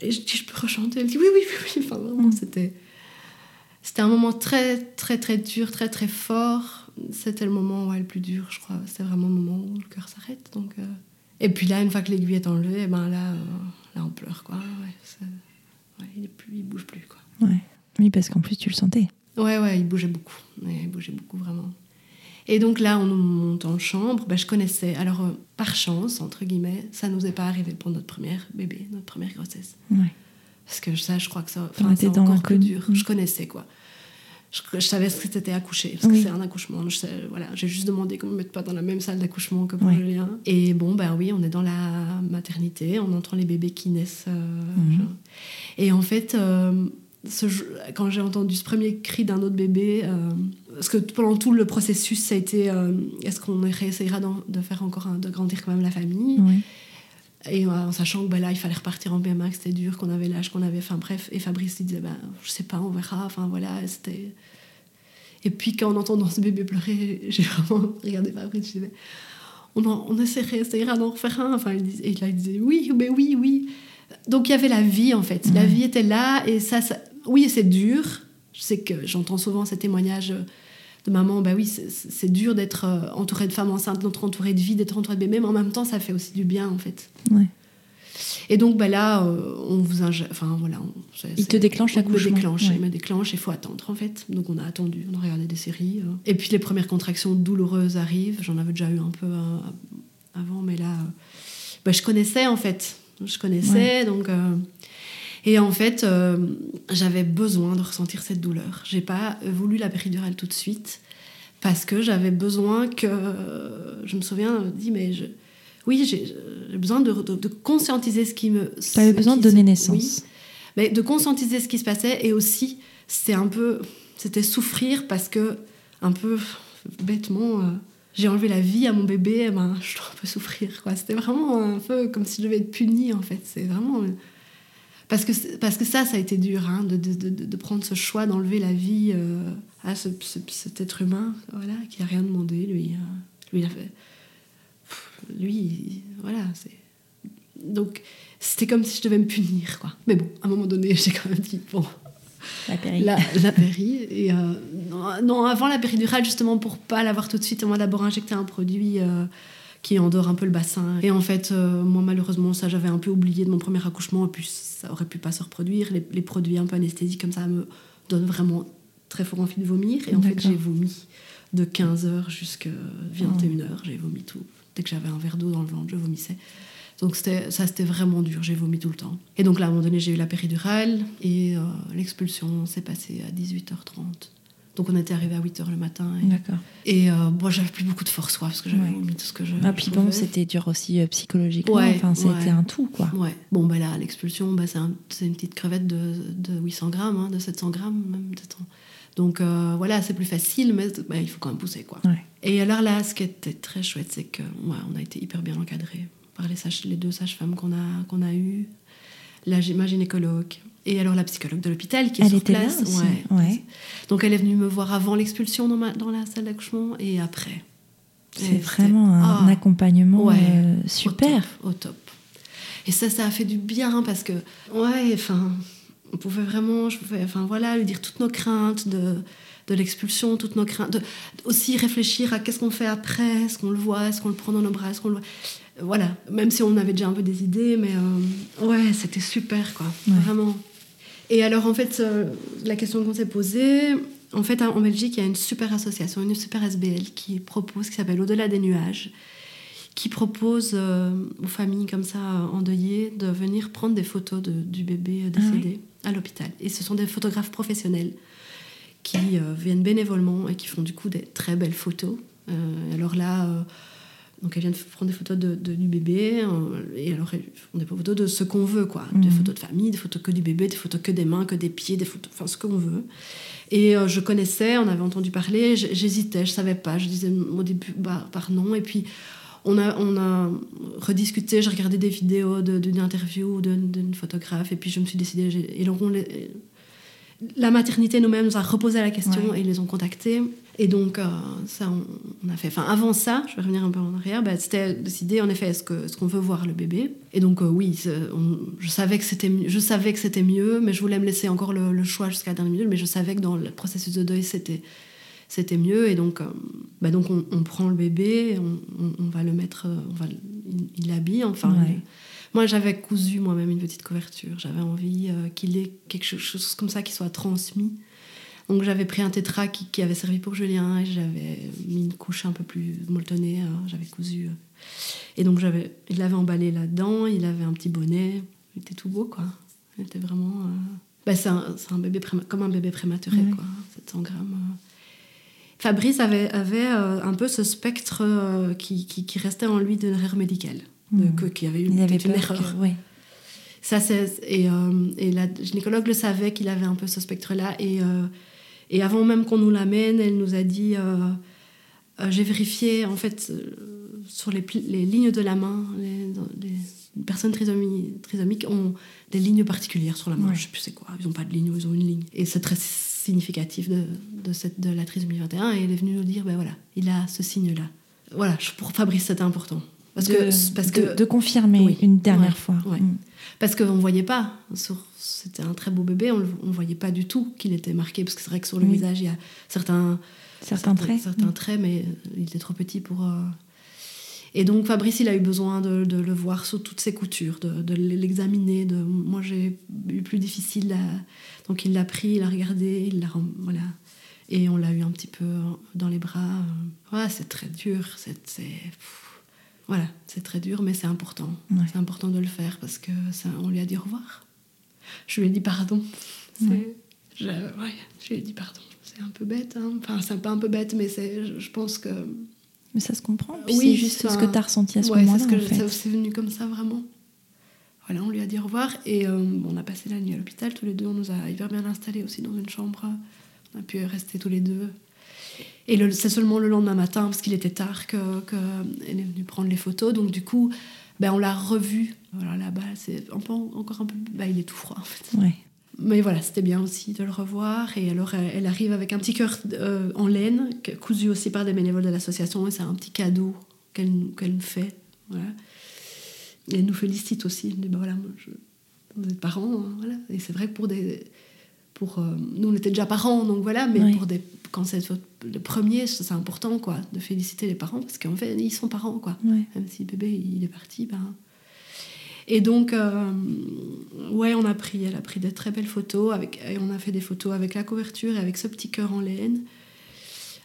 Et je dis Je peux rechanter Elle dit Oui, oui, oui, oui. Enfin, vraiment, c'était. C'était un moment très, très, très dur, très, très fort. C'était le moment ouais, le plus dur, je crois. C'était vraiment le moment où le cœur s'arrête. Donc, euh, Et puis là, une fois que l'aiguille est enlevée, eh ben là, euh, là, on pleure, quoi. Ouais, c'est- ouais, il, il bouge plus, quoi. Ouais. Oui, parce qu'en plus tu le sentais. Ouais, ouais, il bougeait beaucoup. Il bougeait beaucoup, vraiment. Et donc là, on nous monte en chambre. Ben, je connaissais. Alors, euh, par chance, entre guillemets, ça nous est pas arrivé pour notre première bébé, notre première grossesse. Ouais. Parce que ça, je crois que ça, enfin, c'est dans encore plus dur. Mm. Je connaissais, quoi. Je, je savais ce que c'était accoucher, parce Oui. que c'est un accouchement. Je sais- voilà, j'ai juste demandé qu'on me mette pas dans la même salle d'accouchement que pour Ouais. Julien. Et bon, ben oui, on est dans la maternité, on entend les bébés qui naissent. euh, Mhm. genre. Et en fait, euh, ce quand j'ai entendu ce premier cri d'un autre bébé, parce que pendant tout le processus, ça a été euh, est-ce qu'on réessayera de faire encore un- de grandir quand même la famille? Et en sachant que bah, là, il fallait repartir en PMA, que c'était dur, qu'on avait l'âge qu'on avait. Enfin bref, et Fabrice, il disait, bah, je sais pas, on verra. Enfin voilà, c'était. Et puis quand en entendant ce bébé pleurer, [laughs] j'ai vraiment regardé Fabrice, je disais, on, en, on essaierait, ira d'en refaire un. Enfin, il disait- et là, il disait, oui, mais oui, oui. Donc il y avait la vie en fait. La vie était là, et ça, ça... oui, c'est dur. Je sais que j'entends souvent ces témoignages de maman, bah oui, c'est- dur d'être euh, entourée de femmes enceintes, d'être entourée de vie, d'être entourée de bébés, mais en même temps, ça fait aussi du bien en fait. Ouais. Et donc bah là, euh, on vous ingère. Enfin voilà. on- Il te déclenche on me l'accouchement. déclenche, Ouais. il me déclenche, il faut attendre en fait. Donc on a attendu, on a regardé des séries. euh. Et puis les premières contractions douloureuses arrivent. J'en avais déjà eu un peu euh, avant, mais là, euh, bah, je connaissais en fait. Je connaissais, donc. Euh, Et en fait, euh, j'avais besoin de ressentir cette douleur. J'ai pas voulu la péridurale tout de suite parce que j'avais besoin que. Je me souviens, euh, dit, mais je. Oui, j'ai besoin de, de- de conscientiser ce qui me. Tu avais besoin de donner oui, naissance. mais de conscientiser ce qui se passait et aussi, c'était un peu. C'était souffrir parce que, un peu bêtement, euh, j'ai enlevé la vie à mon bébé, eh ben, je dois un peu souffrir. C'était vraiment un peu comme si je devais être punie, en fait. C'est vraiment. Parce que, parce que ça, ça a été dur, hein, de, de, de, de prendre ce choix d'enlever la vie euh, à ce, ce- cet être humain, voilà, qui n'a rien demandé, lui. euh, lui, il a fait. Pff, Lui, il- voilà, c'est. Donc, c'était comme si je devais me punir, quoi. Mais bon, à un moment donné, [laughs] j'ai quand même dit, bon, La péri. la, la péri. Et euh, non, non, avant la péridurale, justement, pour pas l'avoir tout de suite, on m'a d'abord injecté un produit euh, qui endort un peu le bassin. Et en fait, euh, moi, malheureusement, ça, j'avais un peu oublié de mon premier accouchement. Et puis, ça aurait pu pas se reproduire. Les, les produits un peu anesthésiques comme ça me donnent vraiment très fort envie de vomir. Et en fait, j'ai vomi de 15h jusqu'à 21h. J'ai vomi tout. Dès que j'avais un verre d'eau dans le ventre, je vomissais. Donc ça, c'était vraiment dur. J'ai vomi tout le temps. Et donc là, à un moment donné, j'ai eu la péridurale et euh, l'expulsion s'est passée à 18h30. Donc on était arrivé à 8h le matin. Et, D'accord. et euh, bon, j'avais plus beaucoup de force, quoi, parce que j'avais Ouais. vomi tout ce que je. Ah, puis bon, c'était dur aussi euh, psychologiquement. Ouais, enfin, c'était ouais. un tout, quoi. Ouais. Bon, bah là, l'expulsion, bah, c'est, un- c'est une petite crevette de, de 800 grammes, hein, de 700 grammes, même. Donc euh, voilà, c'est plus facile, mais bah, il faut quand même pousser, quoi. Et alors là, ce qui était très chouette, c'est que ouais, on a été hyper bien encadrés par les, sages- les deux sages-femmes qu'on a, qu'on a eues, la, ma gynécologue et alors la psychologue de l'hôpital qui est Elle sur était là place. aussi, Ouais. ouais. Donc elle est venue me voir avant l'expulsion dans, ma- dans la salle d'accouchement et après. C'est vraiment un, ah, accompagnement ouais, euh, au super. top, Au top. Et ça, ça a fait du bien parce que, ouais, enfin, on pouvait vraiment, je pouvais, enfin voilà, lui dire toutes nos craintes de, de l'expulsion, toutes nos craintes, de, aussi réfléchir à qu'est-ce qu'on fait après, est-ce qu'on le voit, est-ce qu'on le prend dans nos bras, est-ce qu'on le voit. Voilà, même si on avait déjà un peu des idées, mais euh, ouais, c'était super, quoi, vraiment. Et alors, en fait, euh, la question qu'on s'est posée, en fait, en Belgique, il y a une super association, une super SBL qui propose, qui s'appelle Au-delà des nuages, qui propose euh, aux familles comme ça endeuillées de venir prendre des photos du bébé Ah décédé à l'hôpital. Et ce sont des photographes professionnels qui euh, viennent bénévolement et qui font du coup des très belles photos. Euh, alors là, donc elles viennent prendre des photos de, de- du bébé euh, et alors elles font des photos de ce qu'on veut, quoi. Des Mhm. photos de famille, des photos que du bébé, des photos que des mains, que des pieds, des photos, enfin ce qu'on veut. Et euh, je connaissais, on avait entendu parler, j'hésitais, je savais pas, je disais au début bah, par non et puis on a, on a rediscuté, j'ai regardé des vidéos de- d'une interview d'une photographe et puis je me suis décidée. Et donc on les- la maternité nous-mêmes nous a reposé la question Ouais. et ils les ont contactés. Et donc, euh, ça, on, on a fait. Enfin, avant ça, je vais revenir un peu en arrière, bah, c'était décider en effet est-ce qu'on veut voir le bébé. Et donc, euh, oui, on- je, savais que c'était, mieux- je savais que c'était mieux, mais je voulais me laisser encore le, le choix jusqu'à la dernière minute. Mais je savais que dans le processus de deuil, c'était, c'était mieux. Et donc, euh, bah, donc on, on prend le bébé, on, va le mettre, on va, il, il l'habille, enfin. Ouais. il- moi, j'avais cousu moi-même une petite couverture. J'avais envie qu'il ait quelque chose comme ça qui soit transmis. Donc, j'avais pris un tétra qui, qui avait servi pour Julien et j'avais mis une couche un peu plus molletonnée. euh, j'avais cousu. euh. Et donc, j'avais, il l'avait emballé là-dedans. Il avait un petit bonnet. Il était tout beau, quoi. Il était vraiment. euh, bah, c'est, un, bébé préma- comme un bébé prématuré, quoi. 700 grammes. euh. Fabrice avait, avait euh, un peu ce spectre euh, qui, qui, qui restait en lui d'une erreur médicale. De, que- qu'il y avait eu Il avait une erreur. que- ouais. Ça, c'est, et, euh, et la gynécologue le savait qu'il avait un peu ce spectre-là. Et, et avant même qu'on nous l'amène, elle nous a dit euh, euh, J'ai vérifié, en fait, euh, sur les, les lignes de la main, les, personnes trisomiques ont des lignes particulières sur la main. Ouais. Je sais plus c'est quoi. Ils n'ont pas de ligne, ils ont une ligne. Et c'est très significatif de, de, cette, de la trisomie 21. Et elle est venue nous dire Ben voilà, il a ce signe-là. Voilà, je- pour Fabrice, c'était important. Parce de, que, parce de- que de confirmer Oui. une dernière Ouais. fois. Ouais. Mm. parce qu'on ne voyait pas. C'était un très beau bébé, on ne voyait pas du tout qu'il était marqué. Parce que c'est vrai que sur le Oui. visage, il y a certains, Certains traits. certains Mm. traits, mais il était trop petit pour. euh, Et donc Fabrice, il a eu besoin de, de le voir sous toutes ses coutures, de, de l'examiner. De... Moi, j'ai eu plus difficile. à- Donc il l'a pris, il l'a regardé, il l'a voilà. Et on l'a eu un petit peu dans les bras. Ouais, c'est très dur. C'est. Voilà, c'est très dur, mais c'est important. Ouais. C'est important de le faire parce que ça, on lui a dit au revoir. Je lui ai dit pardon. Ouais. je, ouais, je lui ai dit pardon. C'est un peu bête. hein. Enfin, c'est pas un peu bête, mais c'est, je, je pense que. Mais ça se comprend. Puis Oui, c'est juste ce que tu as ressenti à ce c'est moment-là. ce c'est venu comme ça vraiment. Voilà, on lui a dit au revoir et euh, bon, on a passé la nuit à l'hôpital tous les deux. On nous a hyper bien installés aussi dans une chambre. On a pu rester tous les deux. Et c'est seulement le lendemain matin, parce qu'il était tard, que, que elle est venue prendre les photos. Donc du coup, ben, on l'a revu. Voilà, là-bas, c'est un peu, encore un peu. ben, il est tout froid en fait. Ouais. Mais voilà, c'était bien aussi de le revoir. Et alors, elle, arrive avec un petit cœur euh, en laine, cousu aussi par des bénévoles de l'association. Et c'est un petit cadeau qu'elle qu'elle nous fait. Voilà. Et elle nous félicite aussi. Elle dit, bah voilà, moi, je, vous êtes parents. hein, voilà. Et c'est vrai que pour des. Pour, euh, nous, on était déjà parents, donc voilà. Mais Ouais. pour des, quand c'est le premier, c'est important, quoi, de féliciter les parents. Parce qu'en fait, ils sont parents, quoi. Ouais. Même si le bébé il est parti, ben. Et donc, euh, ouais, on a pris, elle a pris de très belles photos avec, et on a fait des photos avec la couverture et avec ce petit cœur en laine.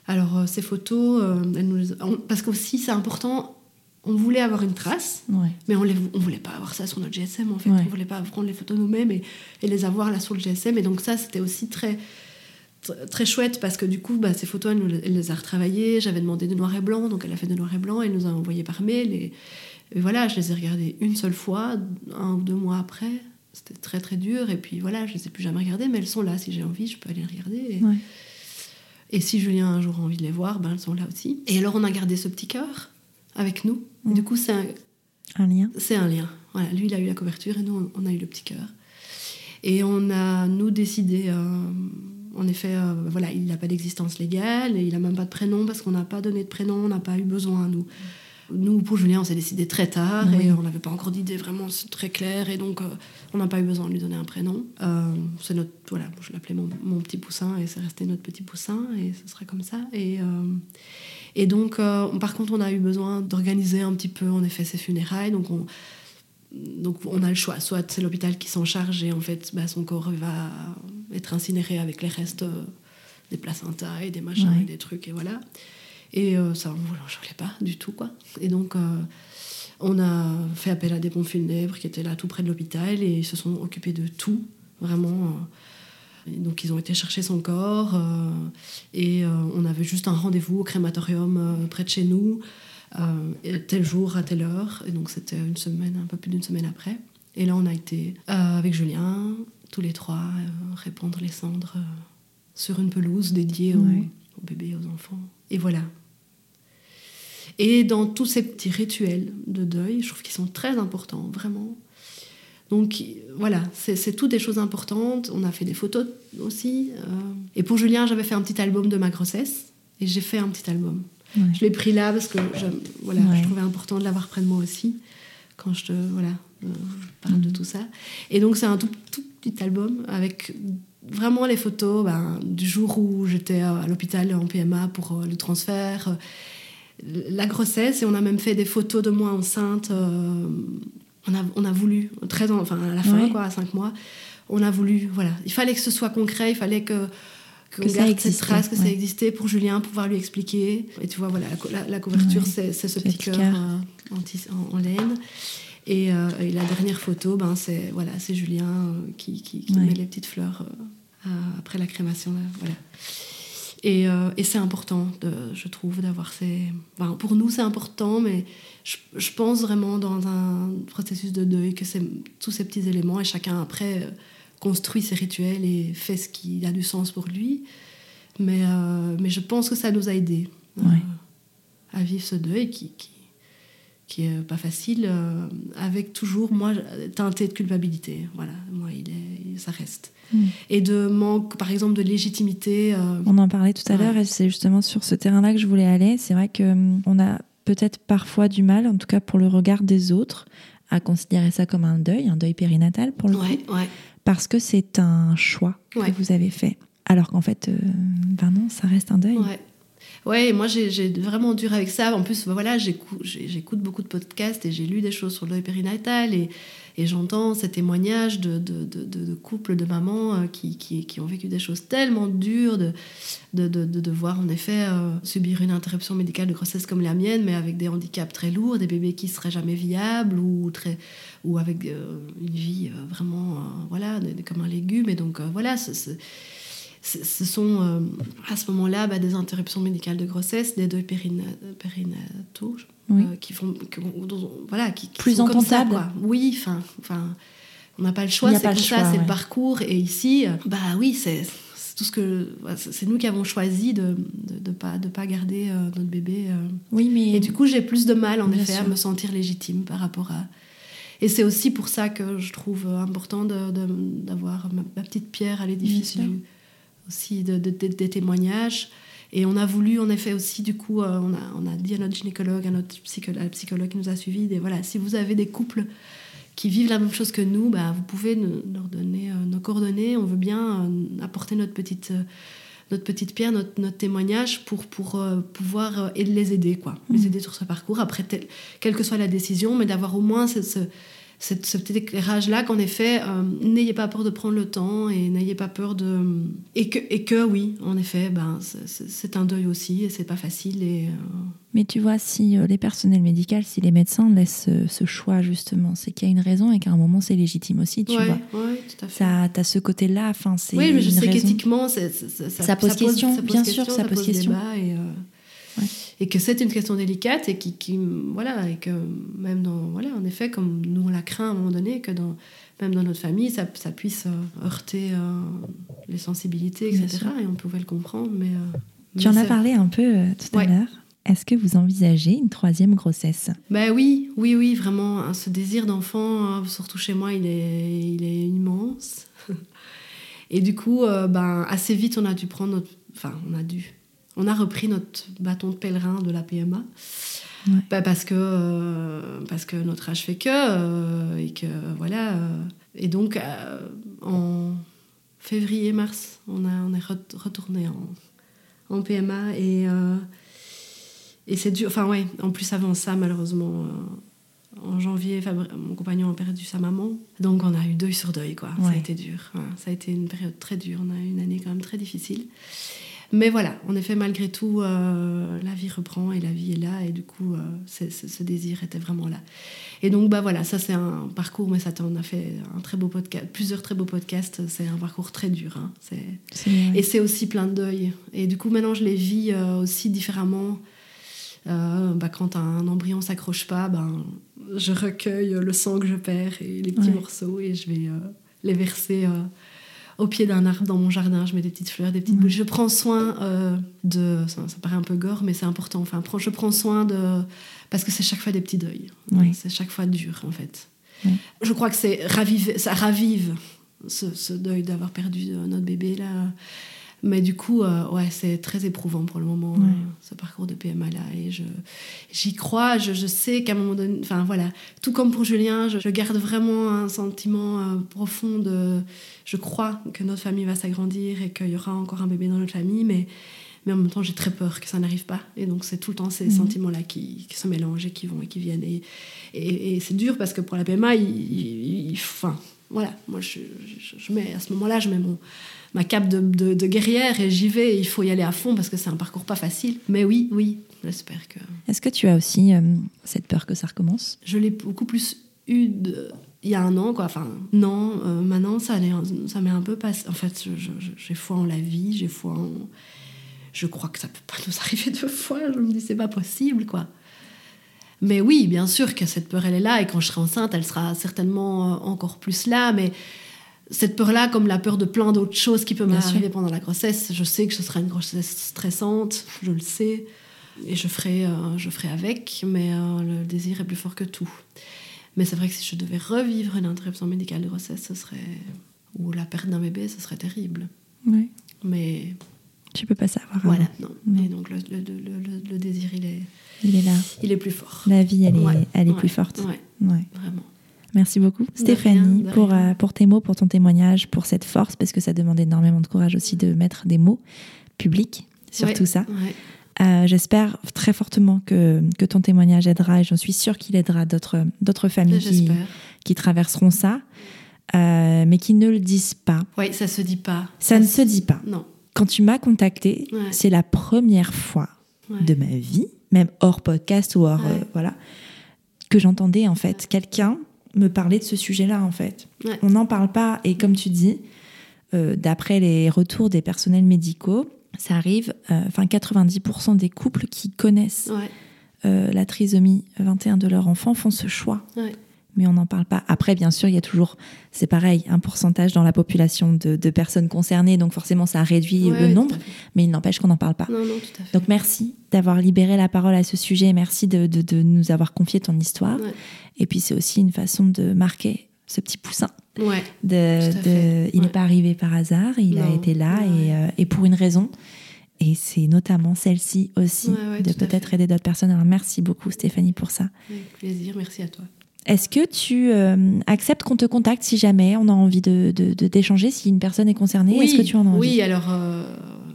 Alors euh, ces photos, euh, elle nous on- parce qu'aussi c'est important, on voulait avoir une trace, Ouais. mais on ne voulait pas avoir ça sur notre GSM en fait. Ouais. On voulait pas prendre les photos nous-mêmes et, et les avoir là sur le GSM. Et donc ça, c'était aussi très, tr- très chouette parce que du coup, bah, ces photos, elle, nous les- elle les a retravaillées. J'avais demandé de noir et blanc, donc elle a fait de noir et blanc. Elle nous a envoyé par mail. Et, et voilà, je les ai regardées une seule fois, un ou deux mois après. C'était très très dur. Et puis voilà, je les ai plus jamais regardées, mais elles sont là. Si j'ai envie, je peux aller les regarder. Et, Ouais. et si Julien a un jour envie de les voir, ben, elles sont là aussi. Et alors, on a gardé ce petit cœur avec nous. Et Mm. du coup, c'est un, Un lien. c'est un lien. Voilà, lui, il a eu la couverture et nous, on a eu le petit cœur. Et on a, nous, décidé, euh, en effet, euh, voilà, il n'a pas d'existence légale et il n'a même pas de prénom parce qu'on n'a pas donné de prénom, on n'a pas eu besoin, nous. nous, pour Julien, on s'est décidé très tard et on n'avait pas encore d'idée vraiment très claire et donc on n'a pas eu besoin de lui donner un prénom. c'est notre, voilà, je l'appelais mon, mon, petit poussin et c'est resté notre petit poussin et ce sera comme ça. Et, et donc, par contre, on a eu besoin d'organiser un petit peu, en effet, ses funérailles. Donc, on, donc on a le choix, soit c'est l'hôpital qui s'en charge et en fait bah, son corps va être incinéré avec les restes euh, des placentas et des machins et des trucs et voilà. Et euh, ça, je voulais pas du tout quoi. Et donc euh, on a fait appel à des pompes funèbres qui étaient là tout près de l'hôpital et ils se sont occupés de tout, vraiment. donc ils ont été chercher son corps et on avait juste un rendez-vous au crématorium près de chez nous. Euh, tel jour à telle heure. Et donc c'était une semaine, un peu plus d'une semaine après. Et là, on a été euh, avec Julien, tous les trois, euh, répandre les cendres sur une pelouse dédiée aux, bébés et aux enfants. Et voilà. Et dans tous ces petits rituels de deuil, je trouve qu'ils sont très importants, vraiment. Donc voilà, c'est toutes des choses importantes. On a fait des photos aussi. et pour Julien, j'avais fait un petit album de ma grossesse. Et j'ai fait un petit album. Je l'ai pris là parce que je, voilà, je trouvais important de l'avoir près de moi aussi quand je, te, voilà, euh, parle de mm. tout ça. Et donc c'est un tout, tout, petit album avec vraiment les photos ben, du jour où j'étais à l'hôpital en PMA pour euh, le transfert, euh, la grossesse, et on a même fait des photos de moi enceinte. on, a, on a voulu, très enfin à la fin, quoi, à 5 mois, on a voulu, voilà, il fallait que ce soit concret, il fallait que que, ça existe, cette trace, que ça existait pour Julien, pouvoir lui expliquer. Et tu vois, voilà, la, couverture, c'est ce petit cœur euh, en, laine. Euh, et, la dernière photo, ben, c'est voilà, Julien euh, qui, qui, met les petites fleurs après la crémation. voilà. Et, et c'est important, de, je trouve, d'avoir ces... pour nous, c'est important, mais je, je, pense vraiment dans un processus de deuil que tous ces petits éléments, et chacun après construit ses rituels et fait ce qui a du sens pour lui. Mais, euh, mais je pense que ça nous a aidés euh, à vivre ce deuil qui, qui, qui est pas facile, euh, avec toujours, moi, teinté de culpabilité. Voilà, moi, il est, ça reste. Mm. Et de manque, par exemple, de légitimité. On en parlait tout à l'heure et c'est justement sur ce terrain-là que je voulais aller. C'est vrai qu'on on a peut-être parfois du mal, en tout cas pour le regard des autres, à considérer ça comme un deuil, un deuil périnatal pour le ouais, coup. Ouais parce que c'est un choix que vous avez fait. Alors qu'en fait, euh, ben non, ça reste un deuil. Ouais. Ouais, moi j'ai vraiment dur avec ça. En plus, voilà, j'écoute beaucoup de podcasts et j'ai lu des choses sur le périnatal et, j'entends ces témoignages de, couples, de mamans euh, qui, ont vécu des choses tellement dures, de, de, devoir en effet euh, subir une interruption médicale de grossesse comme la mienne, mais avec des handicaps très lourds, des bébés qui seraient jamais viables ou, avec euh, une vie vraiment voilà, comme un légume. Et donc voilà, ce sont à ce moment-là bah, des interruptions médicales de grossesse, des deuils périnataux, euh, qui font, voilà, qui, plus sont Oui, enfin, enfin, on n'a pas le choix, c'est comme ça, c'est le parcours. Et ici, euh, bah oui, c'est tout ce que c'est nous qui avons choisi de de, de pas de pas garder euh, notre bébé. oui, mais et du coup, j'ai plus de mal en effet à me sentir légitime par rapport à. Et c'est aussi pour ça que je trouve important d'avoir ma, petite pierre à l'édifice aussi de, des témoignages et on a voulu, en effet, aussi, du coup, euh, on, a, on, a, dit à notre gynécologue, à notre psychologue, psychologue qui nous a suivis, des, voilà, si vous avez des couples qui vivent la même chose que nous, bah, vous pouvez nous, leur donner euh, nos coordonnées. On veut bien euh, apporter notre petite, notre petite pierre, notre, notre témoignage pour, pour pouvoir les aider, quoi. Les mmh. aider sur ce parcours, après, quelle que soit la décision, mais d'avoir au moins ce, ce ce petit éclairage-là qu'en effet, euh, n'ayez pas peur de prendre le temps et n'ayez pas peur de... Et que, et que oui, en effet, ben, c'est un deuil aussi et c'est pas facile. Et, euh, Mais tu vois, si euh, les personnels médicaux, si les médecins laissent ce choix justement, c'est qu'il y a une raison et qu'à un moment c'est légitime aussi, tu vois. Oui, tout à fait. Ça, as ce côté-là, enfin c'est... Oui, mais je sais qu'éthiquement, ça, ça, pose question, bien sûr, ça, pose, question. et, et que c'est une question délicate et qui, qui, voilà et que même dans voilà en effet comme nous on la craint à un moment donné que dans même dans notre famille ça, ça puisse euh, heurter euh, les sensibilités etc et on pouvait le comprendre mais, euh, tu en as parlé un peu tout à l'heure est-ce que vous envisagez une troisième grossesse? Ben oui, oui, oui, vraiment. Hein, ce désir d'enfant, hein, surtout chez moi, il est, il est immense. [laughs] Et du coup, ben, assez vite, on a dû prendre notre... Enfin, on a dû on a repris notre bâton de pèlerin de la PMA. Bah, parce que parce que notre âge fait que et que voilà et donc en février mars on a on est retourné en, en PMA et et c'est dur enfin ouais en plus avant ça malheureusement en janvier, mon compagnon a perdu sa maman. Donc on a eu deuil sur deuil, quoi. Ça a été dur. Ça a été une période très dure. On a eu une année quand même très difficile. Mais voilà, en effet, malgré tout, euh, la vie reprend et la vie est là. Et du coup, euh, ce désir était vraiment là. Et donc, bah voilà, ça c'est un parcours, mais ça on a fait un très beau podcast, plusieurs très beaux podcasts. C'est un parcours très dur. Hein. Et c'est aussi plein de deuil. Et du coup, maintenant, je les vis euh, aussi différemment. bah, quand un embryon s'accroche pas, ben, je recueille le sang que je perds et les petits morceaux et je vais euh, les verser euh, au pied d'un arbre dans mon jardin. Je mets des petites fleurs, des petites boules. Je prends soin euh, de. Ça, paraît un peu gore, mais c'est important. Enfin, je prends soin de. Parce que c'est chaque fois des petits deuils. C'est chaque fois dur, en fait. Je crois que c'est ça ravive ce, ce deuil d'avoir perdu notre bébé là mais du coup, euh, ouais, c'est très éprouvant pour le moment, euh, ce parcours de PMA là. Et j'y crois, je, je sais qu'à un moment donné, enfin voilà, tout comme pour Julien, je, garde vraiment un sentiment euh, profond de. Je crois que notre famille va s'agrandir et qu'il y aura encore un bébé dans notre famille, mais, mais en même temps, j'ai très peur que ça n'arrive pas. Et donc, c'est tout le temps ces mhm. sentiments-là qui, qui, se mélangent et qui vont et qui viennent. Et, et, c'est dur parce que pour la PMA, il, enfin, voilà, moi, je, je mets, à ce moment-là, je mets mon ma cape de, de, guerrière et j'y vais. il faut y aller à fond parce que c'est un parcours pas facile. Mais oui, oui, j'espère que. Est-ce que tu as aussi euh, cette peur que ça recommence? Je l'ai beaucoup plus eu il y a un an, quoi. Enfin, non, euh, maintenant, ça, ça m'est un peu passé. En fait, j'ai foi en la vie, j'ai foi en. Je crois que ça peut pas [laughs] nous arriver deux fois. Je me dis, c'est pas possible, quoi. Mais oui, bien sûr que cette peur, elle est là. Et quand je serai enceinte, elle sera certainement euh, encore plus là. Mais cette peur-là, comme la peur de plein d'autres choses qui peuvent m'arriver pendant la grossesse, je sais que ce sera une grossesse stressante, je le sais, et je ferai, euh, je ferai avec, mais euh, le désir est plus fort que tout. Mais c'est vrai que si je devais revivre une interruption médicale de grossesse, ce serait ou la perte d'un bébé, ce serait terrible. Oui. Mais tu peux pas savoir. Voilà, non. Mais donc le, le, le, le, désir, il est, il est là. Il est plus fort. La vie, elle est, elle est plus forte. Ouais. Vraiment. Merci beaucoup, Stéphanie, pour, euh, pour tes mots, pour ton témoignage, pour cette force, parce que ça demande énormément de courage aussi de mettre des mots publics sur tout ça. Euh, j'espère très fortement que, que, ton témoignage aidera, et j'en suis sûre qu'il aidera d'autres familles qui, qui, traverseront ça, euh, mais qui ne le disent pas. Oui, ça se dit pas. Ça, ne se dit pas. Non. Quand tu m'as contacté, c'est la première fois de ma vie, même hors podcast ou hors voilà, que j'entendais en fait quelqu'un me parler de ce sujet-là, en fait. On n'en parle pas. Et comme tu dis, euh, d'après les retours des personnels médicaux, ça arrive, euh, enfin 90% des couples qui connaissent euh, la trisomie 21 de leur enfant font ce choix mais on n'en parle pas. Après, bien sûr, il y a toujours, c'est pareil, un pourcentage dans la population de, personnes concernées, donc forcément, ça réduit le nombre, mais il n'empêche qu'on n'en parle pas. Donc merci d'avoir libéré la parole à ce sujet, merci de, nous avoir confié ton histoire. Et puis, c'est aussi une façon de marquer ce petit poussin. de, il n'est pas arrivé par hasard, il a été là euh, et, pour une raison. Et c'est notamment celle-ci aussi, de peut-être aider d'autres personnes. Alors merci beaucoup Stéphanie pour ça. Avec plaisir, merci à toi. Est-ce que tu euh, acceptes qu'on te contacte si jamais on a envie de, d'échanger, si une personne est concernée? Oui, Est-ce que tu en as envie? Oui, alors euh,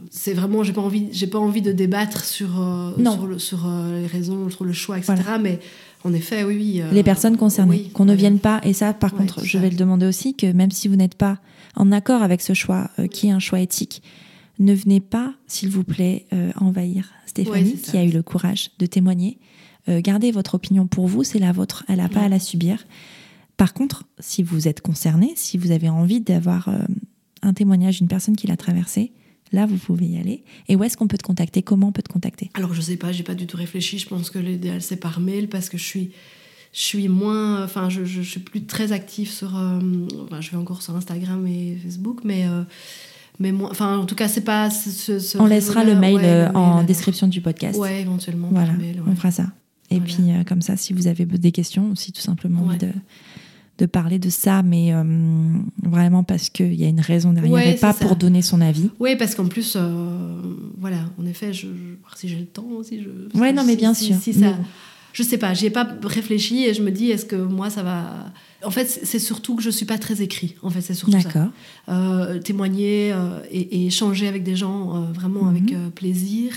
c'est vraiment, j'ai pas envie, j'ai pas envie de débattre sur, euh, sur, sur les raisons, sur le choix, etc. Mais en effet, oui, oui. les personnes concernées, qu'on ne vienne pas. Et ça, par contre, je vais le demander aussi que même si vous n'êtes pas en accord avec ce choix, qui est un choix éthique, ne venez pas, s'il vous plaît, envahir Stéphanie, qui a eu le courage de témoigner euh, gardez votre opinion pour vous, c'est la vôtre, elle n'a pas à la subir. Par contre, si vous êtes concerné, si vous avez envie d'avoir euh, un témoignage d'une personne qui l'a traversé, là vous pouvez y aller. Et où est-ce qu'on peut te contacter? Comment on peut te contacter? Alors je sais pas, j'ai pas du tout réfléchi. Je pense que l'idéal c'est par mail parce que je suis je suis moins, enfin, je, je, suis plus très active sur, euh, je vais encore sur Instagram et Facebook, mais mais moi, enfin, en tout cas, c'est pas. on laissera le mail en description du podcast. Ouais, éventuellement. Voilà, on fera ça. Et puis, euh, comme ça, si vous avez des questions, aussi tout simplement de, de, parler de ça, mais euh, vraiment parce qu'il y a une raison derrière et pas pour donner son avis. Oui, parce qu'en plus, euh, voilà, en effet, je, si j'ai le temps, si je. Ouais, non, mais bien sûr. Si, ça, je sais pas, j'y ai pas réfléchi et je me dis, est-ce que moi, ça va. En fait, c'est surtout que je suis pas très écrit. En fait, c'est surtout ça. Témoigner euh, et, échanger avec des gens vraiment mhm. avec plaisir.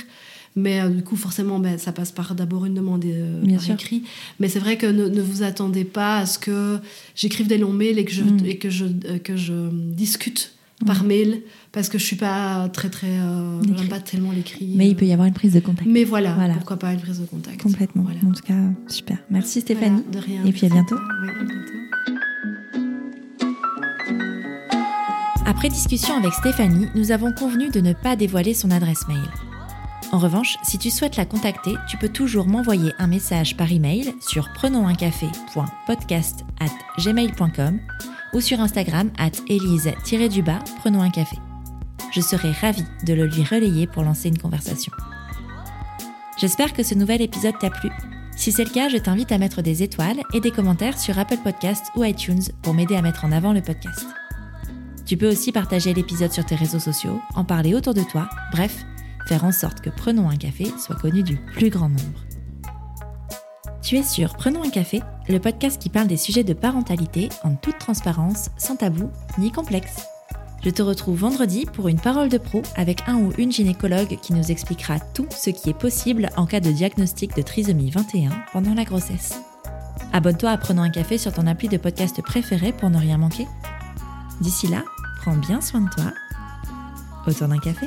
Mais du coup, forcément, ben, ça passe par d'abord une demande par écrit. Mais c'est vrai que ne, vous attendez pas à ce que j'écrive des longs mails et que je, et que je, que je discute par mail parce que je suis pas très très euh, j'aime pas tellement l'écrit mais il peut y avoir une prise de contact. Mais voilà, pourquoi pas une prise de contact. Complètement. En tout cas super. Merci Stéphanie. de rien. Et puis à bientôt. après discussion avec Stéphanie nous avons convenu de ne pas dévoiler son adresse mail en revanche, si tu souhaites la contacter, tu peux toujours m'envoyer un message par email sur prenonsuncafé.podcast@gmail.com ou sur Instagram at Elise-du-bas, prenons un café. Je serai ravie de le lui relayer pour lancer une conversation. J'espère que ce nouvel épisode t'a plu. Si c'est le cas, je t'invite à mettre des étoiles et des commentaires sur Apple Podcasts ou iTunes pour m'aider à mettre en avant le podcast. Tu peux aussi partager l'épisode sur tes réseaux sociaux, en parler autour de toi, bref, faire en sorte que Prenons un café soit connu du plus grand nombre. Tu es sur Prenons un café, le podcast qui parle des sujets de parentalité en toute transparence, sans tabou ni complexe. Je te retrouve vendredi pour une parole de pro avec un ou une gynécologue qui nous expliquera tout ce qui est possible en cas de diagnostic de trisomie 21 pendant la grossesse. Abonne-toi à Prenons un café sur ton appli de podcast préféré pour ne rien manquer. D'ici là, prends bien soin de toi. Autour d'un café.